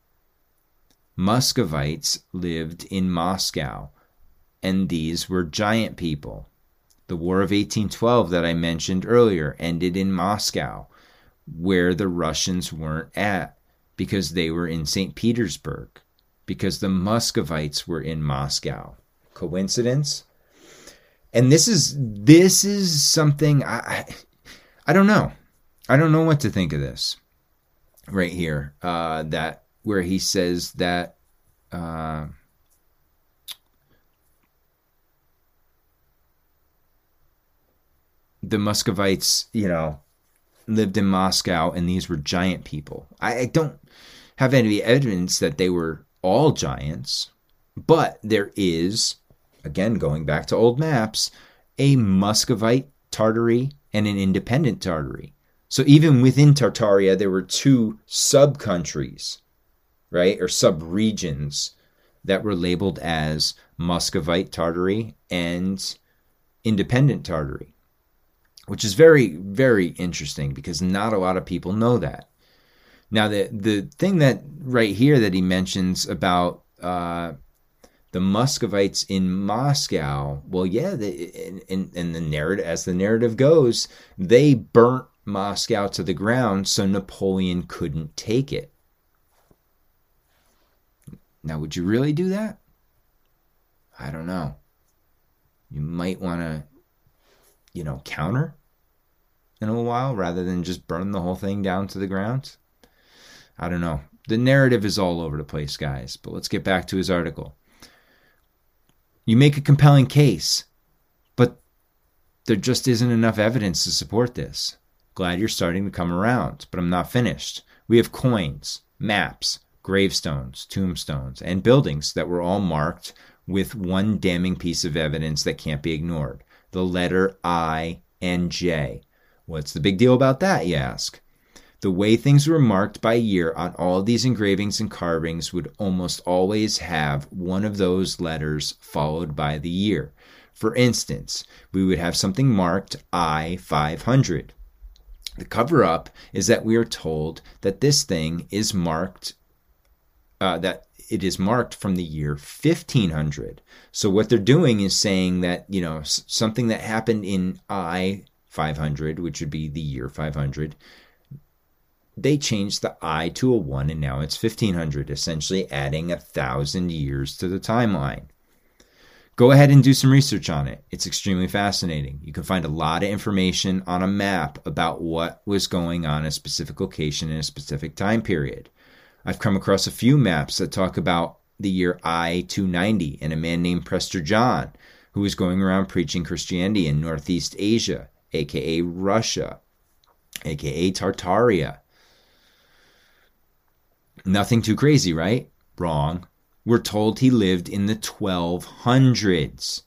Muscovites lived in Moscow, and these were giant people. The War of 1812 that I mentioned earlier ended in Moscow, where the Russians weren't at because they were in St. Petersburg, because the Muscovites were in Moscow. Coincidence? And this is this is something I I, I don't know. I don't know what to think of this right here. Uh, that where he says that uh, the Muscovites, you know, lived in Moscow and these were giant people. I, I don't have any evidence that they were all giants, but there is, again, going back to old maps, a Muscovite Tartary and an independent Tartary. So even within Tartaria, there were two sub countries, right, or sub regions that were labeled as Muscovite Tartary and independent Tartary which is very very interesting because not a lot of people know that. Now the the thing that right here that he mentions about uh, the Muscovites in Moscow, well, yeah, in, in, in the narrative as the narrative goes, they burnt Moscow to the ground so Napoleon couldn't take it. Now, would you really do that? I don't know. You might want to you know, counter in a while rather than just burn the whole thing down to the ground? I don't know. The narrative is all over the place, guys, but let's get back to his article. You make a compelling case, but there just isn't enough evidence to support this. Glad you're starting to come around, but I'm not finished. We have coins, maps, gravestones, tombstones, and buildings that were all marked with one damning piece of evidence that can't be ignored the letter I and J. What's the big deal about that, you ask? The way things were marked by year on all these engravings and carvings would almost always have one of those letters followed by the year. For instance, we would have something marked I 500. The cover up is that we are told that this thing is marked, uh, that it is marked from the year 1500. So what they're doing is saying that, you know, something that happened in I 500, which would be the year 500, they changed the I to a 1 and now it's 1500, essentially adding a thousand years to the timeline. Go ahead and do some research on it. It's extremely fascinating. You can find a lot of information on a map about what was going on a specific location in a specific time period. I've come across a few maps that talk about the year I 290 and a man named Prester John who was going around preaching Christianity in Northeast Asia, aka Russia, aka Tartaria. Nothing too crazy, right? Wrong. We're told he lived in the 1200s.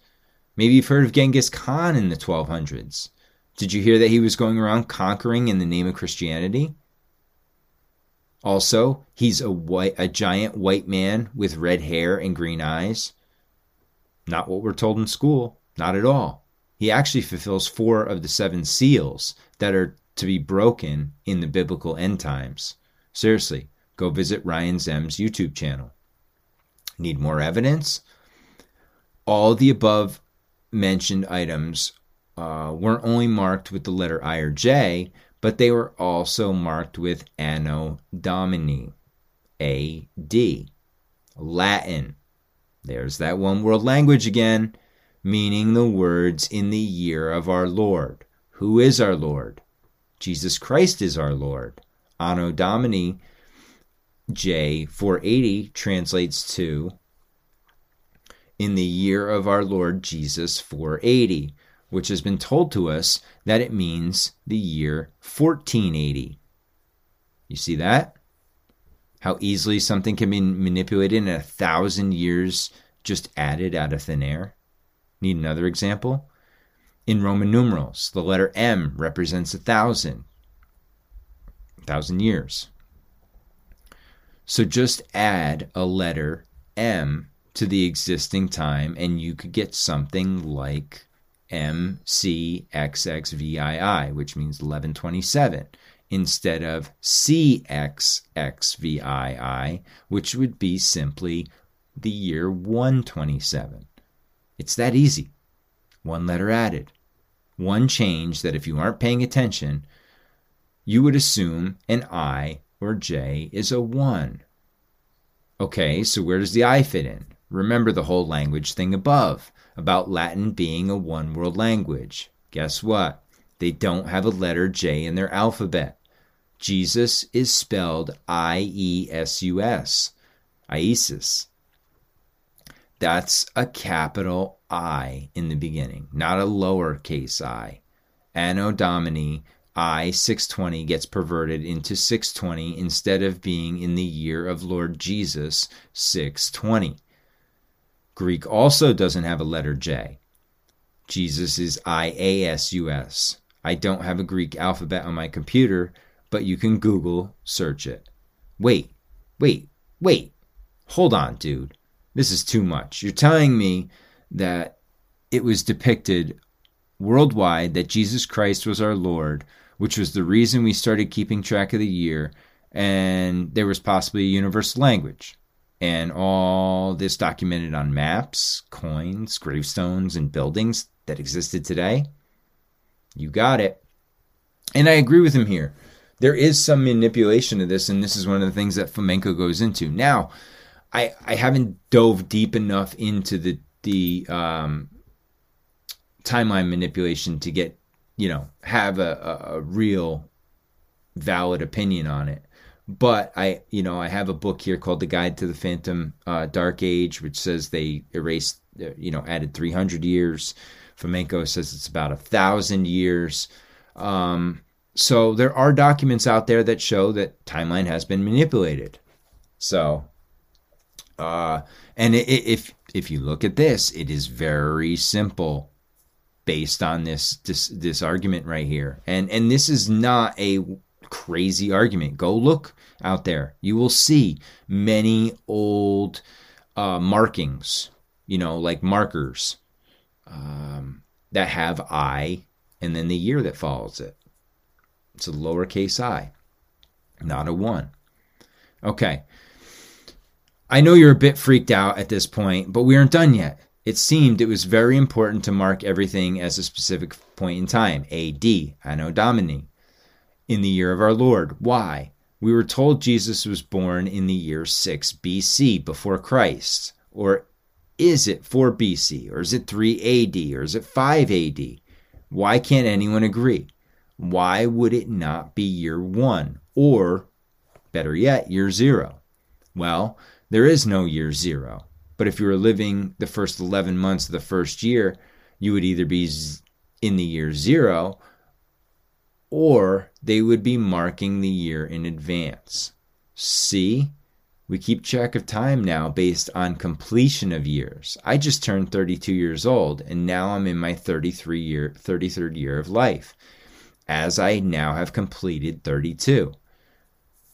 Maybe you've heard of Genghis Khan in the 1200s. Did you hear that he was going around conquering in the name of Christianity? Also, he's a white, a giant white man with red hair and green eyes. Not what we're told in school. Not at all. He actually fulfills four of the seven seals that are to be broken in the biblical end times. Seriously, go visit Ryan Zem's YouTube channel. Need more evidence? All the above mentioned items uh, weren't only marked with the letter I or J, but they were also marked with Anno Domini, A.D. Latin. There's that one world language again, meaning the words in the year of our Lord. Who is our Lord? Jesus Christ is our Lord. Anno Domini J 480 translates to in the year of our Lord Jesus 480, which has been told to us that it means the year 1480. You see that? How easily something can be manipulated in a thousand years just added out of thin air? Need another example? In Roman numerals, the letter M represents a thousand, a thousand years. So just add a letter M to the existing time, and you could get something like MCXXVII, which means 1127, instead of CXXVII, which would be simply the year 127. It's that easy. One letter added. One change that if you aren't paying attention, you would assume an I or J is a 1. Okay, so where does the I fit in? Remember the whole language thing above about Latin being a one world language. Guess what? They don't have a letter J in their alphabet. Jesus is spelled I E S U S, Iesus. That's a capital I in the beginning, not a lowercase i. Anno Domini I 620 gets perverted into 620 instead of being in the year of Lord Jesus 620. Greek also doesn't have a letter J. Jesus is I A S U S. I don't have a Greek alphabet on my computer, but you can Google search it. Wait, wait, wait. Hold on, dude. This is too much. You're telling me that it was depicted worldwide that Jesus Christ was our Lord, which was the reason we started keeping track of the year, and there was possibly a universal language. And all this documented on maps, coins, gravestones, and buildings that existed today. You got it. And I agree with him here. There is some manipulation of this, and this is one of the things that Fomenko goes into. Now, I, I haven't dove deep enough into the the um, timeline manipulation to get you know have a, a, a real valid opinion on it but I, you know, I have a book here called The Guide to the Phantom uh, Dark Age, which says they erased, uh, you know, added 300 years. Fomenko says it's about a thousand years. Um, so there are documents out there that show that timeline has been manipulated. So, uh, and it, if if you look at this, it is very simple based on this this this argument right here. And and this is not a crazy argument. Go look out there. You will see many old uh, markings, you know, like markers um, that have I and then the year that follows it. It's a lowercase i, not a 1. Okay. I know you're a bit freaked out at this point, but we aren't done yet. It seemed it was very important to mark everything as a specific point in time, AD, Anno Domini in the year of our Lord. Why? We were told Jesus was born in the year 6 BC, before Christ. Or is it 4 BC? Or is it 3 AD? Or is it 5 AD? Why can't anyone agree? Why would it not be year 1? Or, better yet, year 0? Well, there is no year 0. But if you were living the first 11 months of the first year, you would either be in the year 0 or they would be marking the year in advance. See? We keep track of time now based on completion of years. I just turned 32 years old and now I'm in my 33 year 33rd year of life as I now have completed 32.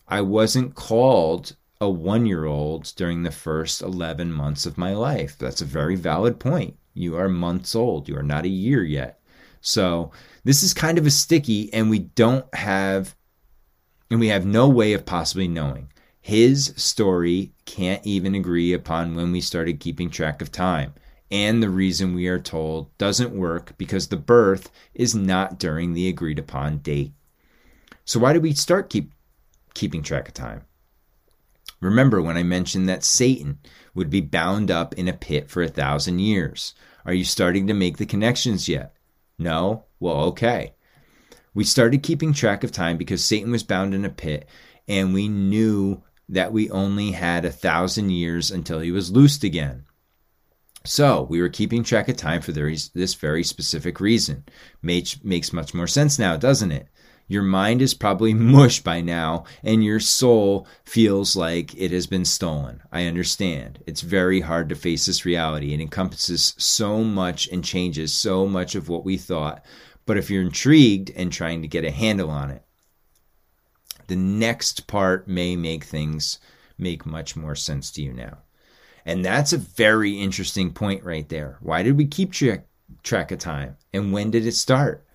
I wasn't called a 1-year-old during the first 11 months of my life. That's a very valid point. You are months old. You are not a year yet. So, this is kind of a sticky, and we don't have, and we have no way of possibly knowing. His story can't even agree upon when we started keeping track of time. And the reason we are told doesn't work because the birth is not during the agreed upon date. So, why did we start keep, keeping track of time? Remember when I mentioned that Satan would be bound up in a pit for a thousand years? Are you starting to make the connections yet? No? Well, okay. We started keeping track of time because Satan was bound in a pit, and we knew that we only had a thousand years until he was loosed again. So we were keeping track of time for this very specific reason. Makes, much more sense now, doesn't it? Your mind is probably mush by now, and your soul feels like it has been stolen. I understand. It's very hard to face this reality. It encompasses so much and changes so much of what we thought. But if you're intrigued and trying to get a handle on it, the next part may make things make much more sense to you now. And that's a very interesting point right there. Why did we keep track, track of time? And when did it start?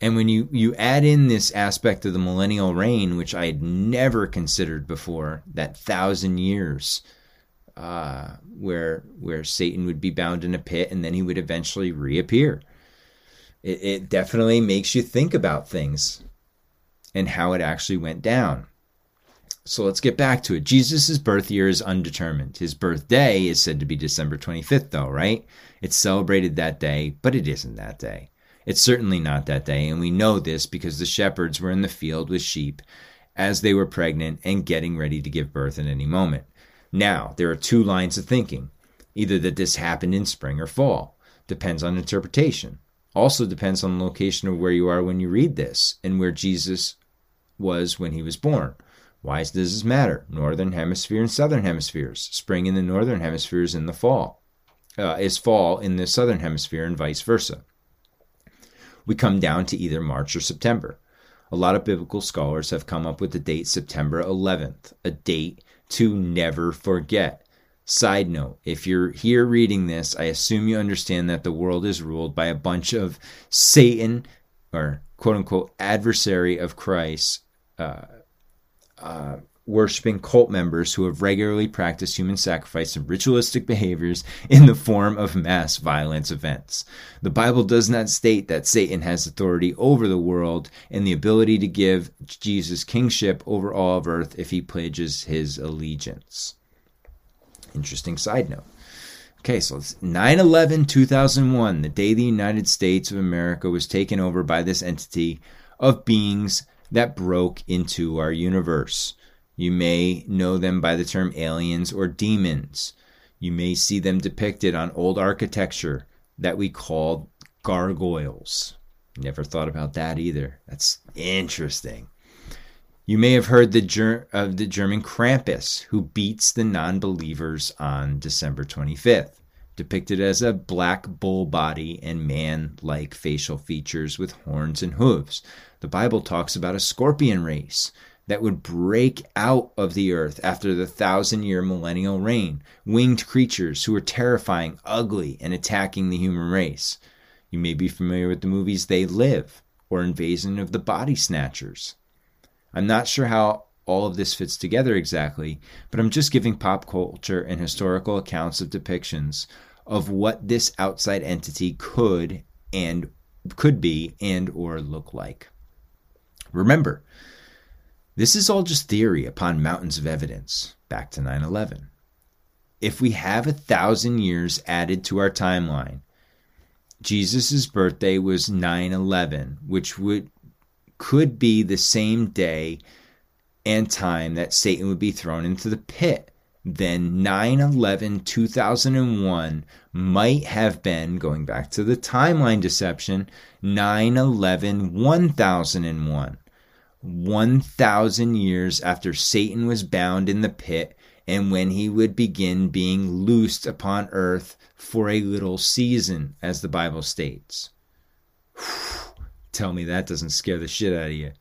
And when you, you add in this aspect of the millennial reign, which I had never considered before, that thousand years uh, where where Satan would be bound in a pit and then he would eventually reappear. It, it definitely makes you think about things and how it actually went down. So let's get back to it. Jesus' birth year is undetermined. His birthday is said to be December 25th, though, right? It's celebrated that day, but it isn't that day. It's certainly not that day, and we know this because the shepherds were in the field with sheep as they were pregnant and getting ready to give birth at any moment. Now, there are two lines of thinking. either that this happened in spring or fall. Depends on interpretation. Also depends on the location of where you are when you read this and where Jesus was when he was born. Why does this matter? Northern hemisphere and southern hemispheres. Spring in the northern hemisphere is in the fall. Uh, is fall in the southern hemisphere and vice versa. We come down to either March or September. A lot of biblical scholars have come up with the date September 11th, a date to never forget. Side note, if you're here reading this, I assume you understand that the world is ruled by a bunch of Satan or quote unquote adversary of Christ uh, uh, worshiping cult members who have regularly practiced human sacrifice and ritualistic behaviors in the form of mass violence events. The Bible does not state that Satan has authority over the world and the ability to give Jesus kingship over all of earth if he pledges his allegiance. Interesting side note. Okay, so it's 9 11 2001, the day the United States of America was taken over by this entity of beings that broke into our universe. You may know them by the term aliens or demons. You may see them depicted on old architecture that we call gargoyles. Never thought about that either. That's interesting. You may have heard the ger- of the German Krampus, who beats the non believers on December 25th, depicted as a black bull body and man like facial features with horns and hooves. The Bible talks about a scorpion race that would break out of the earth after the thousand year millennial reign, winged creatures who are terrifying, ugly, and attacking the human race. You may be familiar with the movies They Live or Invasion of the Body Snatchers. I'm not sure how all of this fits together exactly, but I'm just giving pop culture and historical accounts of depictions of what this outside entity could and could be and or look like. Remember, this is all just theory upon mountains of evidence, back to 9 11. If we have a thousand years added to our timeline, Jesus' birthday was 9 11, which would could be the same day and time that Satan would be thrown into the pit. Then 9 11 2001 might have been, going back to the timeline deception, 9 11 1001. 1,000 years after Satan was bound in the pit and when he would begin being loosed upon earth for a little season, as the Bible states. Tell me that doesn't scare the shit out of you.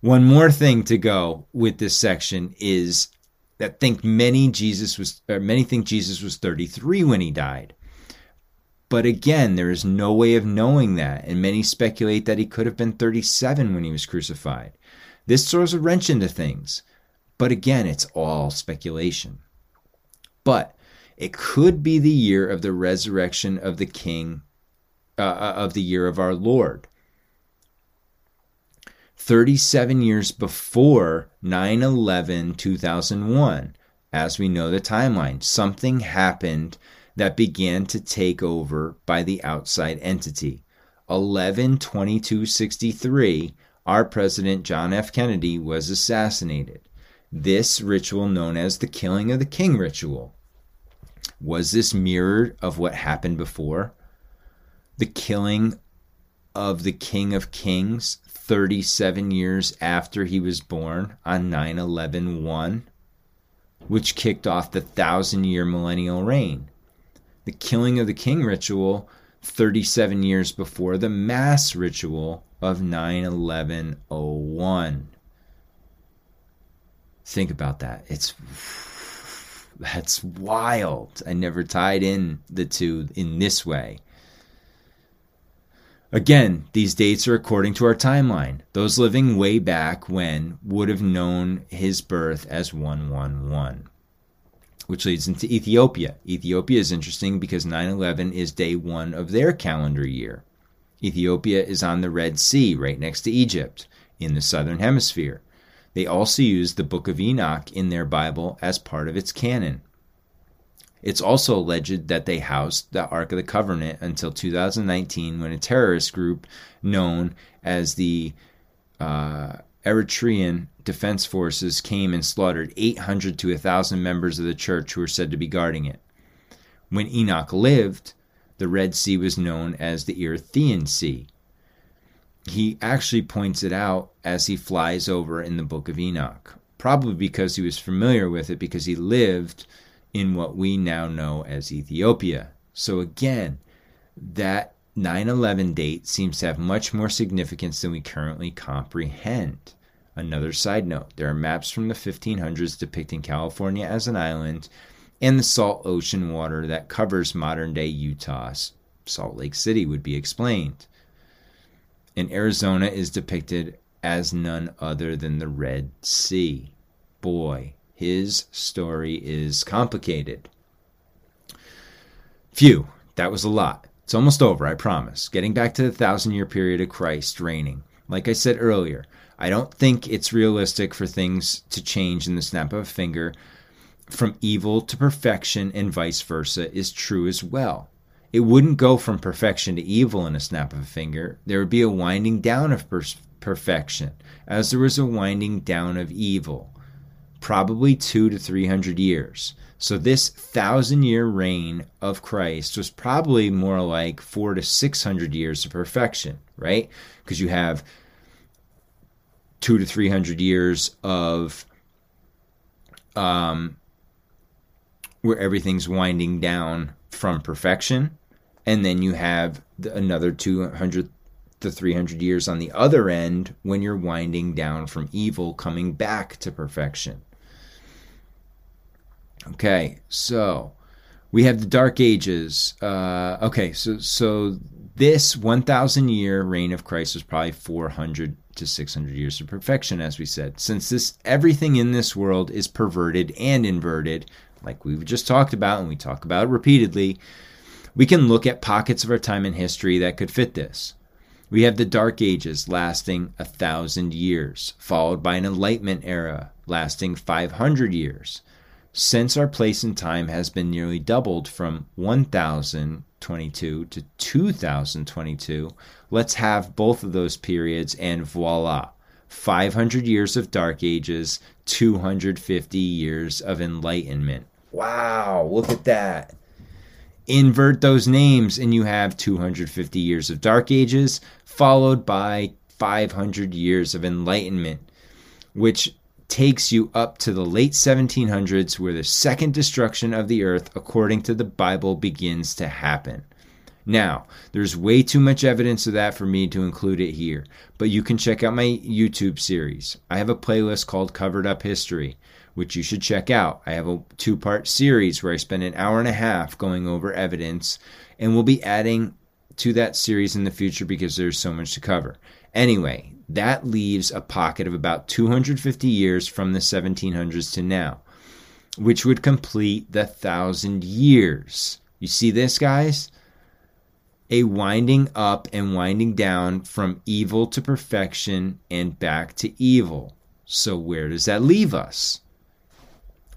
One more thing to go with this section is that think many Jesus was or many think Jesus was 33 when he died. But again, there is no way of knowing that, and many speculate that he could have been 37 when he was crucified. This throws a wrench into things, but again, it's all speculation. But it could be the year of the resurrection of the King, uh, uh of the year of our Lord. 37 years before 9 11 2001, as we know the timeline, something happened that began to take over by the outside entity. 11 22 63, our president John F. Kennedy was assassinated. This ritual, known as the killing of the king ritual, was this mirrored of what happened before? The killing of the King of Kings 37 years after he was born on 9 11 1, which kicked off the thousand year millennial reign. The killing of the king ritual 37 years before the mass ritual of 9 11 01. Think about that. It's that's wild. I never tied in the two in this way. Again, these dates are according to our timeline. Those living way back when would have known his birth as 111, which leads into Ethiopia. Ethiopia is interesting because 9 11 is day one of their calendar year. Ethiopia is on the Red Sea, right next to Egypt, in the southern hemisphere. They also use the Book of Enoch in their Bible as part of its canon. It's also alleged that they housed the Ark of the Covenant until 2019 when a terrorist group known as the uh, Eritrean Defense Forces came and slaughtered 800 to 1,000 members of the church who were said to be guarding it. When Enoch lived, the Red Sea was known as the Erythraean Sea. He actually points it out as he flies over in the book of Enoch, probably because he was familiar with it because he lived in what we now know as Ethiopia. So again, that 9 11 date seems to have much more significance than we currently comprehend. Another side note there are maps from the 1500s depicting California as an island and the salt ocean water that covers modern day Utah. Salt Lake City would be explained. And Arizona is depicted as none other than the Red Sea. Boy, his story is complicated. Phew, that was a lot. It's almost over, I promise. Getting back to the thousand year period of Christ reigning. Like I said earlier, I don't think it's realistic for things to change in the snap of a finger from evil to perfection and vice versa is true as well. It wouldn't go from perfection to evil in a snap of a finger. There would be a winding down of per- perfection, as there was a winding down of evil, probably two to three hundred years. So, this thousand year reign of Christ was probably more like four to six hundred years of perfection, right? Because you have two to three hundred years of um, where everything's winding down from perfection, and then you have another 200 to 300 years on the other end when you're winding down from evil coming back to perfection. Okay, so we have the Dark Ages. Uh, okay, so so this 1,000 year reign of Christ was probably 400 to 600 years of perfection, as we said. Since this everything in this world is perverted and inverted, like we've just talked about, and we talk about repeatedly, we can look at pockets of our time in history that could fit this. We have the Dark Ages lasting a thousand years, followed by an Enlightenment era lasting 500 years since our place in time has been nearly doubled from 1022 to 2022, let's have both of those periods and voila. 500 years of dark ages, 250 years of enlightenment. Wow, look at that. Invert those names, and you have 250 years of dark ages, followed by 500 years of enlightenment, which takes you up to the late 1700s, where the second destruction of the earth, according to the Bible, begins to happen. Now, there's way too much evidence of that for me to include it here, but you can check out my YouTube series. I have a playlist called Covered Up History, which you should check out. I have a two part series where I spend an hour and a half going over evidence, and we'll be adding to that series in the future because there's so much to cover. Anyway, that leaves a pocket of about 250 years from the 1700s to now, which would complete the thousand years. You see this, guys? A winding up and winding down from evil to perfection and back to evil. So, where does that leave us?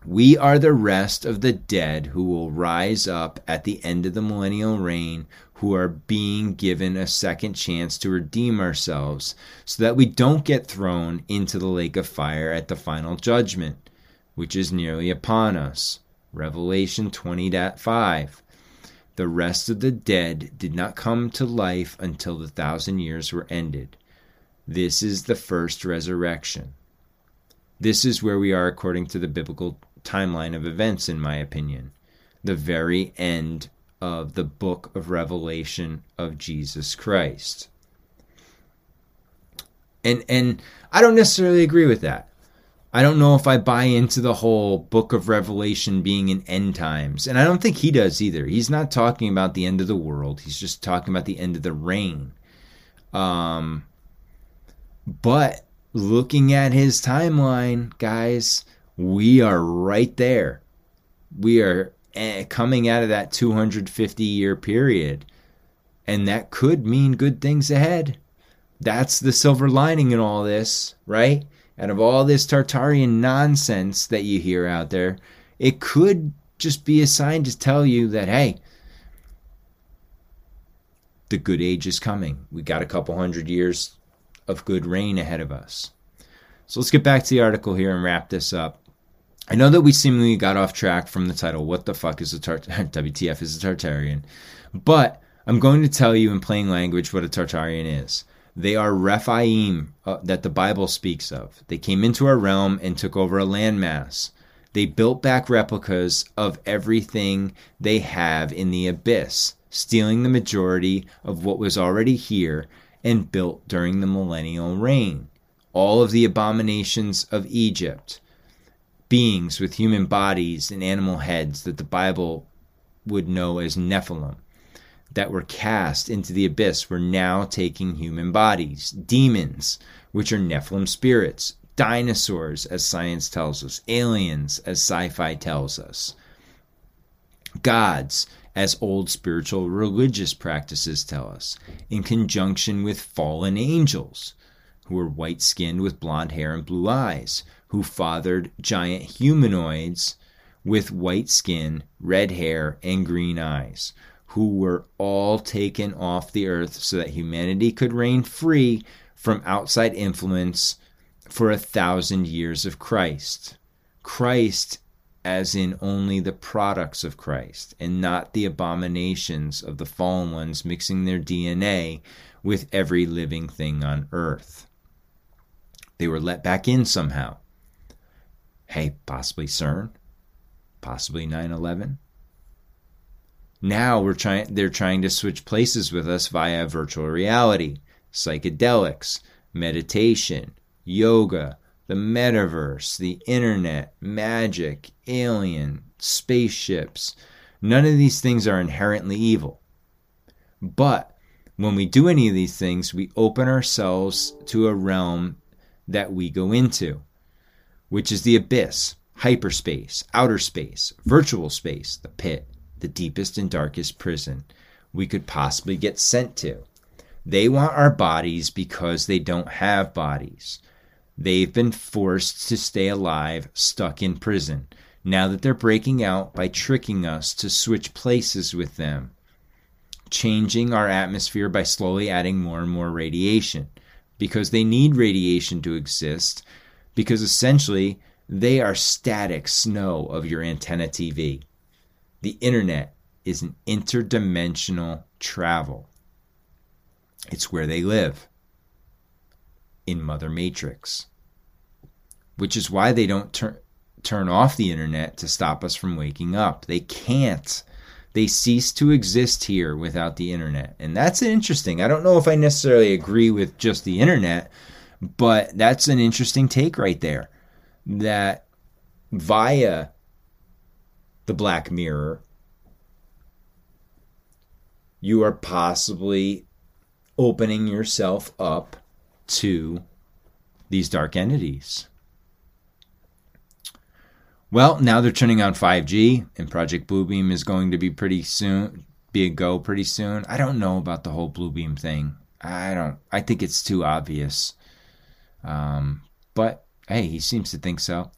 We are the rest of the dead who will rise up at the end of the millennial reign, who are being given a second chance to redeem ourselves so that we don't get thrown into the lake of fire at the final judgment, which is nearly upon us. Revelation 20.5. The rest of the dead did not come to life until the thousand years were ended. This is the first resurrection. This is where we are according to the biblical timeline of events, in my opinion. The very end of the book of Revelation of Jesus Christ. And and I don't necessarily agree with that. I don't know if I buy into the whole book of Revelation being in end times. And I don't think he does either. He's not talking about the end of the world. He's just talking about the end of the reign. Um but looking at his timeline, guys, we are right there. We are Eh, coming out of that 250 year period. And that could mean good things ahead. That's the silver lining in all this, right? Out of all this Tartarian nonsense that you hear out there, it could just be a sign to tell you that, hey, the good age is coming. We got a couple hundred years of good reign ahead of us. So let's get back to the article here and wrap this up. I know that we seemingly got off track from the title. What the fuck is a Tar- WTF is a Tartarian? But I'm going to tell you in plain language what a Tartarian is. They are Rephaim uh, that the Bible speaks of. They came into our realm and took over a landmass. They built back replicas of everything they have in the abyss, stealing the majority of what was already here and built during the millennial reign. All of the abominations of Egypt, beings with human bodies and animal heads that the Bible would know as Nephilim, that were cast into the abyss were now taking human bodies. Demons, which are Nephilim spirits, dinosaurs, as science tells us, aliens, as sci fi tells us, gods, as old spiritual religious practices tell us, in conjunction with fallen angels, who were white skinned with blonde hair and blue eyes, who fathered giant humanoids with white skin, red hair, and green eyes, who were all taken off the earth so that humanity could reign free from outside influence for a thousand years of Christ. Christ, as in only the products of Christ, and not the abominations of the fallen ones mixing their DNA with every living thing on earth. They were let back in somehow. Hey, possibly CERN, possibly 9 11. Now we're trying they're trying to switch places with us via virtual reality, psychedelics, meditation, yoga, the metaverse, the internet, magic, alien, spaceships. None of these things are inherently evil. But when we do any of these things, we open ourselves to a realm that we go into, which is the abyss, hyperspace, outer space, virtual space, the pit, the deepest and darkest prison we could possibly get sent to. They want our bodies because they don't have bodies. They've been forced to stay alive, stuck in prison. Now that they're breaking out by tricking us to switch places with them, changing our atmosphere by slowly adding more and more radiation. Because they need radiation to exist, because essentially they are static snow of your antenna TV. The internet is an interdimensional travel. It's where they live in Mother Matrix, which is why they don't turn turn off the internet to stop us from waking up. They can't. They cease to exist here without the internet. And that's interesting. I don't know if I necessarily agree with just the internet, but that's an interesting take right there. That via the Black Mirror, you are possibly opening yourself up to these dark entities. Well, now they're turning on 5G, and Project Bluebeam is going to be pretty soon, be a go pretty soon. I don't know about the whole Bluebeam thing. I don't. I think it's too obvious. Um, but hey, he seems to think so.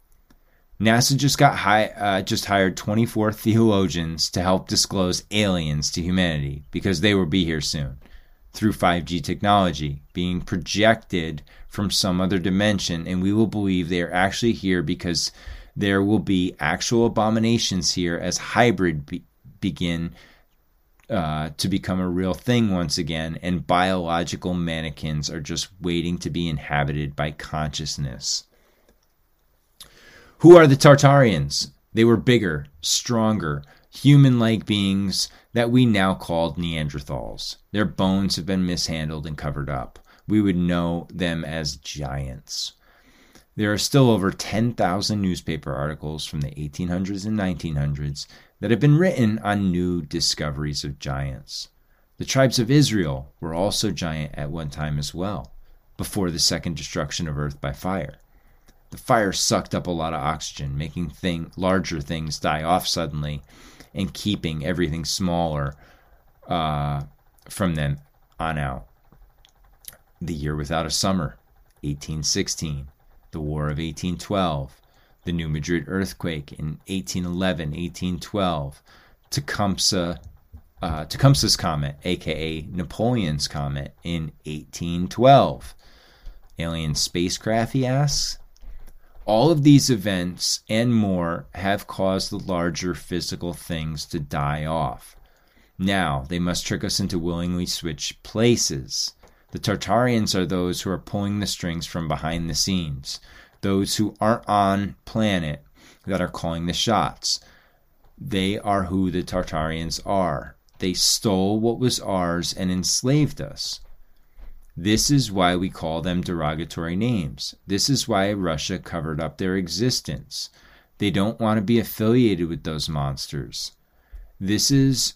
NASA just got high, uh, just hired 24 theologians to help disclose aliens to humanity because they will be here soon through 5G technology being projected from some other dimension, and we will believe they are actually here because there will be actual abominations here as hybrid be- begin uh, to become a real thing once again, and biological mannequins are just waiting to be inhabited by consciousness. Who are the Tartarians? They were bigger, stronger, human like beings that we now called Neanderthals. Their bones have been mishandled and covered up. We would know them as giants. There are still over 10,000 newspaper articles from the 1800s and 1900s that have been written on new discoveries of giants. The tribes of Israel were also giant at one time as well, before the second destruction of Earth by fire. The fire sucked up a lot of oxygen, making thing, larger things die off suddenly and keeping everything smaller uh, from then on out. The Year Without a Summer, 1816 the War of 1812, the New Madrid earthquake in 1811, 1812, Tecumseh, uh, Tecumseh's Comet, aka Napoleon's Comet, in 1812. Alien spacecraft, he asks? All of these events and more have caused the larger physical things to die off. Now, they must trick us into willingly switch places. The Tartarians are those who are pulling the strings from behind the scenes, those who aren't on planet that are calling the shots. They are who the Tartarians are. They stole what was ours and enslaved us. This is why we call them derogatory names. This is why Russia covered up their existence. They don't want to be affiliated with those monsters. This is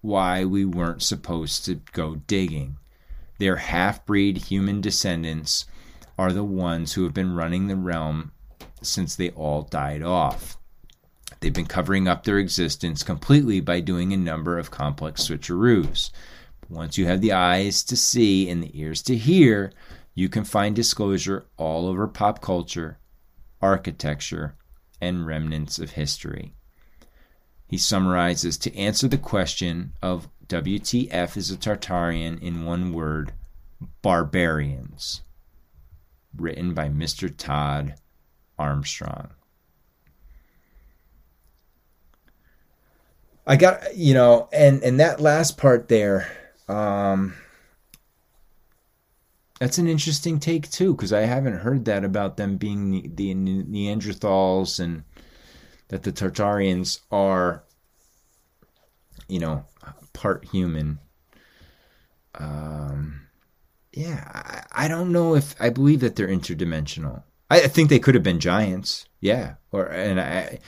why we weren't supposed to go digging. They're half breed human descendants are the ones who have been running the realm since they all died off. They've been covering up their existence completely by doing a number of complex switcheroos. Once you have the eyes to see and the ears to hear, you can find disclosure all over pop culture, architecture, and remnants of history. He summarizes to answer the question of WTF is a Tartarian in one word barbarians. Written by Mr. Todd Armstrong. I got you know, and and that last part there, um, that's an interesting take too, because I haven't heard that about them being the Neanderthals and that the Tartarians are, you know, part human. Um, yeah, I, I don't know if I believe that they're interdimensional. I, I think they could have been giants. Yeah, or and I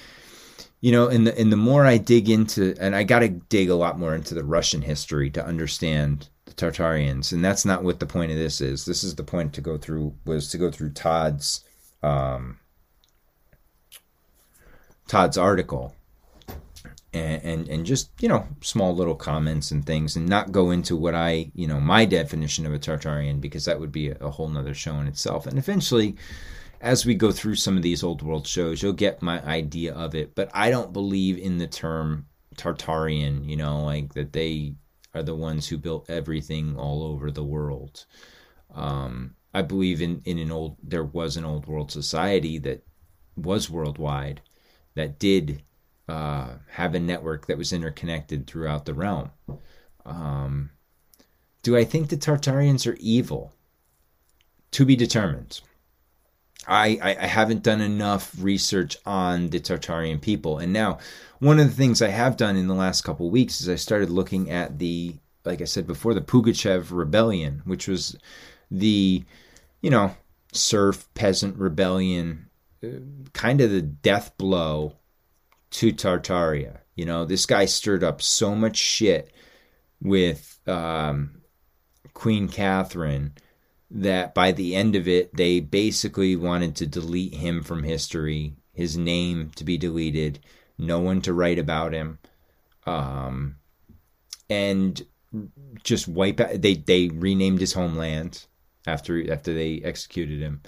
you know, and the and the more I dig into, and I got to dig a lot more into the Russian history to understand the Tartarians, and that's not what the point of this is. This is the point to go through was to go through Todd's um, Todd's article, and, and and just you know small little comments and things, and not go into what I you know my definition of a Tartarian because that would be a, a whole nother show in itself, and eventually as we go through some of these old world shows, you'll get my idea of it. But I don't believe in the term Tartarian, you know, like that they are the ones who built everything all over the world. Um, I believe in, in an old, there was an old world society that was worldwide that did uh, have a network that was interconnected throughout the realm. Um, do I think the Tartarians are evil? To be determined. I, I haven't done enough research on the Tartarian people. And now, one of the things I have done in the last couple weeks is I started looking at the, like I said before, the Pugachev rebellion, which was the, you know, serf peasant rebellion, uh, kind of the death blow to Tartaria. You know, this guy stirred up so much shit with um, Queen Catherine that by the end of it, they basically wanted to delete him from history, his name to be deleted, no one to write about him, um, and just wipe out. They they renamed his homeland after after they executed him.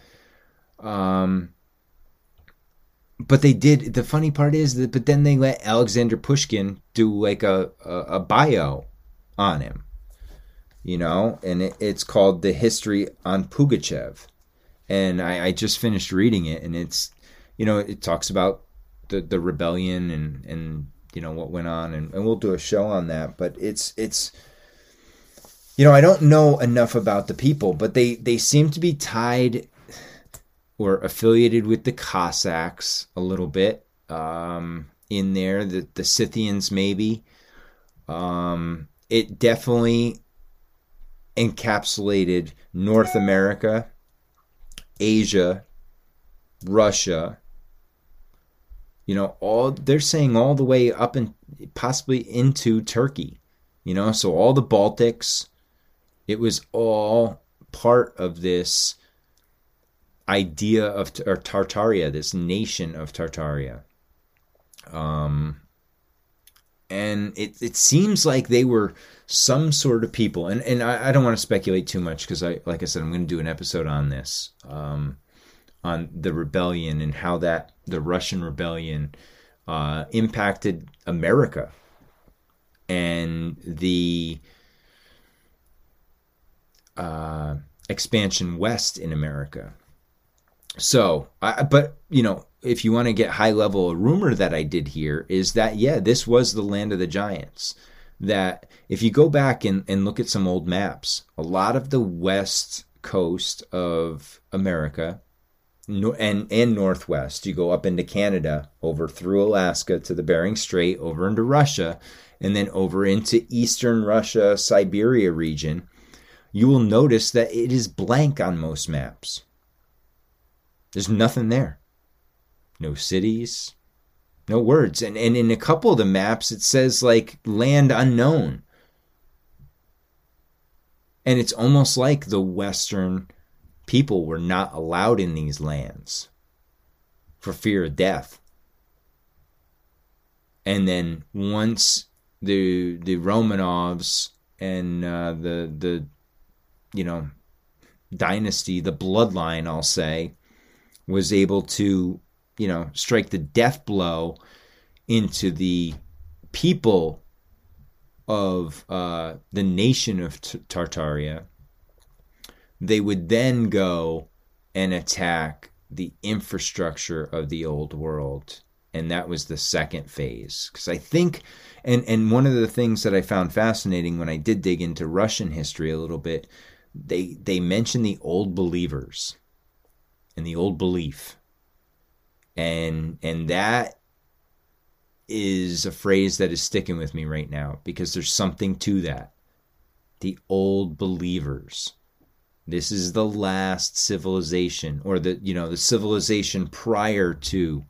Um, but they did. The funny part is that, but then they let Alexander Pushkin do like a, a, a bio on him you know, and it, it's called The History on Pugachev. And I, I, just finished reading it, and it's, you know, it talks about the, the rebellion and, and, you know, what went on, and, and we'll do a show on that. But it's, it's, you know, I don't know enough about the people, but they, they seem to be tied or affiliated with the Cossacks a little bit um, in there, the, the Scythians maybe. Um, it definitely encapsulated North America, Asia, Russia. You know, all they're saying all the way up and possibly into Turkey. You know, so all the Baltics, it was all part of this idea of or Tartaria, this nation of Tartaria. Um, and it it seems like they were some sort of people, and and I, I don't want to speculate too much because I like I said I'm going to do an episode on this, um, on the rebellion and how that the Russian rebellion uh, impacted America and the uh, expansion west in America. So, I, but you know, if you want to get high level, a rumor that I did hear is that yeah, this was the land of the giants. That if you go back and, and look at some old maps, a lot of the west coast of America and and northwest, you go up into Canada, over through Alaska to the Bering Strait, over into Russia, and then over into eastern Russia, Siberia region. You will notice that it is blank on most maps. There's nothing there. No cities, no words. And, and in a couple of the maps, it says like land unknown. And it's almost like the Western people were not allowed in these lands for fear of death. And then once the the Romanovs and uh, the the you know dynasty, the bloodline, I'll say, was able to, you know, strike the death blow into the people of uh, the nation of T- Tartaria, they would then go and attack the infrastructure of the old world. And that was the second phase. Because I think, and, and one of the things that I found fascinating when I did dig into Russian history a little bit, they, they mention the old believers and the old belief. And and that is a phrase that is sticking with me right now because there's something to that. The old believers. This is the last civilization or the you know the civilization prior to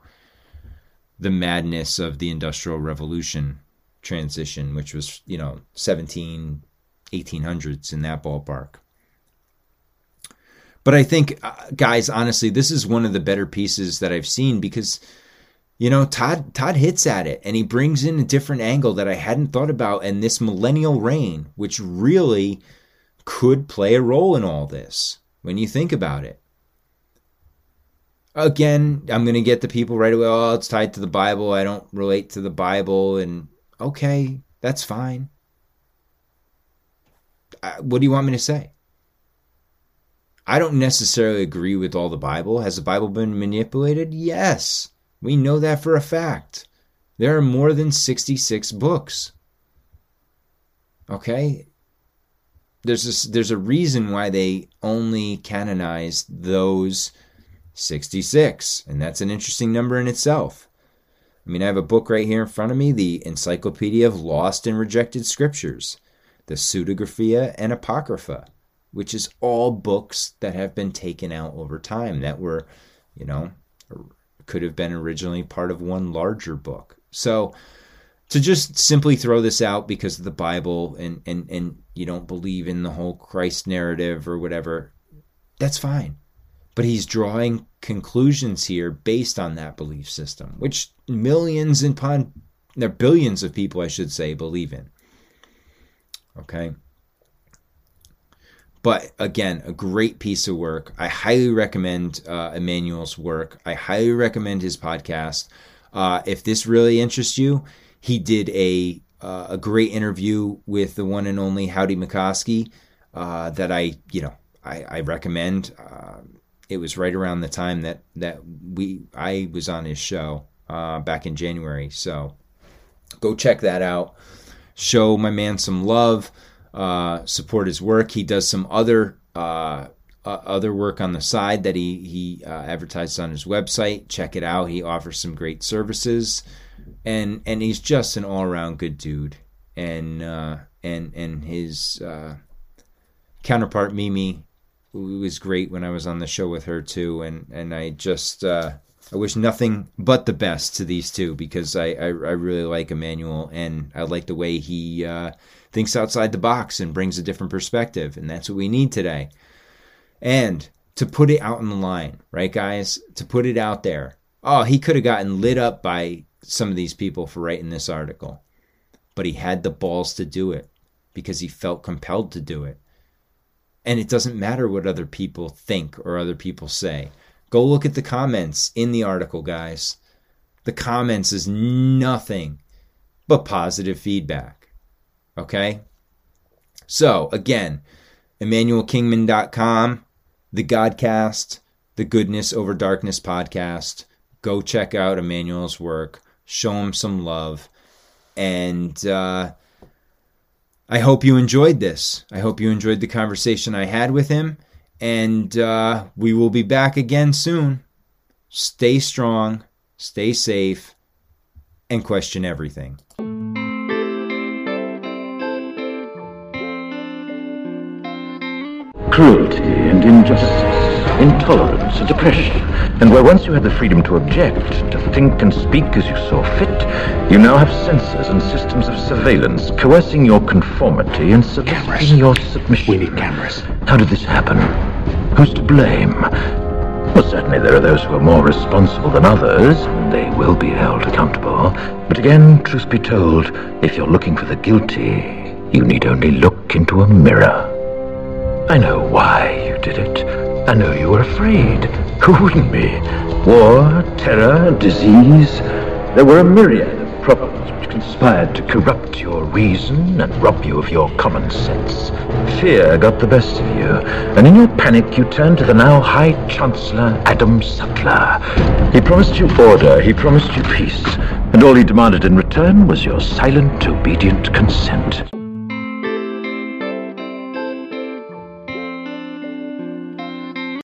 the madness of the industrial revolution transition which was you know 17 1800s in that ballpark but I think, uh, guys, honestly, this is one of the better pieces that I've seen because, you know, Todd Todd hits at it and he brings in a different angle that I hadn't thought about, and this millennial reign, which really could play a role in all this when you think about it. Again, I'm going to get the people right away. Oh, it's tied to the Bible. I don't relate to the Bible. And okay, that's fine. Uh, what do you want me to say? I don't necessarily agree with all the Bible. Has the Bible been manipulated? Yes. We know that for a fact. There are more than 66 books. Okay? There's a, there's a reason why they only canonized those 66, and that's an interesting number in itself. I mean, I have a book right here in front of me, the Encyclopedia of Lost and Rejected Scriptures, the Pseudepigrapha and Apocrypha which is all books that have been taken out over time that were, you know, could have been originally part of one larger book. So to just simply throw this out because of the Bible and and and you don't believe in the whole Christ narrative or whatever, that's fine. But he's drawing conclusions here based on that belief system, which millions and upon there billions of people, I should say, believe in. Okay. But again, a great piece of work. I highly recommend uh, Immanuel's work. I highly recommend his podcast. Uh, if this really interests you, he did a uh, a great interview with the one and only Howdy McCoskey uh, that I you know I, I recommend. Uh, it was right around the time that that we I was on his show uh, back in January. So go check that out. Show my man some love uh, support his work. He does some other uh, uh, other work on the side that he he uh, advertises on his website. Check it out. He offers some great services, and and he's just an all around good dude. And uh, and and his uh, counterpart Mimi was great when I was on the show with her too. And and I just I wish nothing but the best to these two because I, I, I really like Immanuel and I like the way he uh, thinks outside the box and brings a different perspective. And that's what we need today. And to put it out on the line, right, guys? To put it out there. Oh, he could have gotten lit up by some of these people for writing this article, but he had the balls to do it because he felt compelled to do it. And it doesn't matter what other people think or other people say. Go look at the comments in the article, guys. The comments is nothing but positive feedback. Okay? So, again, ImmanuelKingman.com, the Godcast, the Goodness Over Darkness podcast. Go check out Immanuel's work. Show him some love. And uh, I hope you enjoyed this. I hope you enjoyed the conversation I had with him. And uh, we will be back again soon. Stay strong, stay safe, and question everything. Cruelty and injustice, intolerance and oppression. And where once you had the freedom to object, to think and speak as you saw fit, you now have censors and systems of surveillance coercing your conformity and soliciting your submission. We need cameras. How did this happen? Who's to blame? Well, certainly there are those who are more responsible than others, and they will be held accountable. But again, truth be told, if you're looking for the guilty, you need only look into a mirror. I know why you did it. I know you were afraid. Who wouldn't be? War, terror, disease. There were a myriad of problems which conspired to corrupt your reason and rob you of your common sense. Fear got the best of you, and in your panic you turned to the now High Chancellor Adam Sutler. He promised you order, he promised you peace, and all he demanded in return was your silent, obedient consent.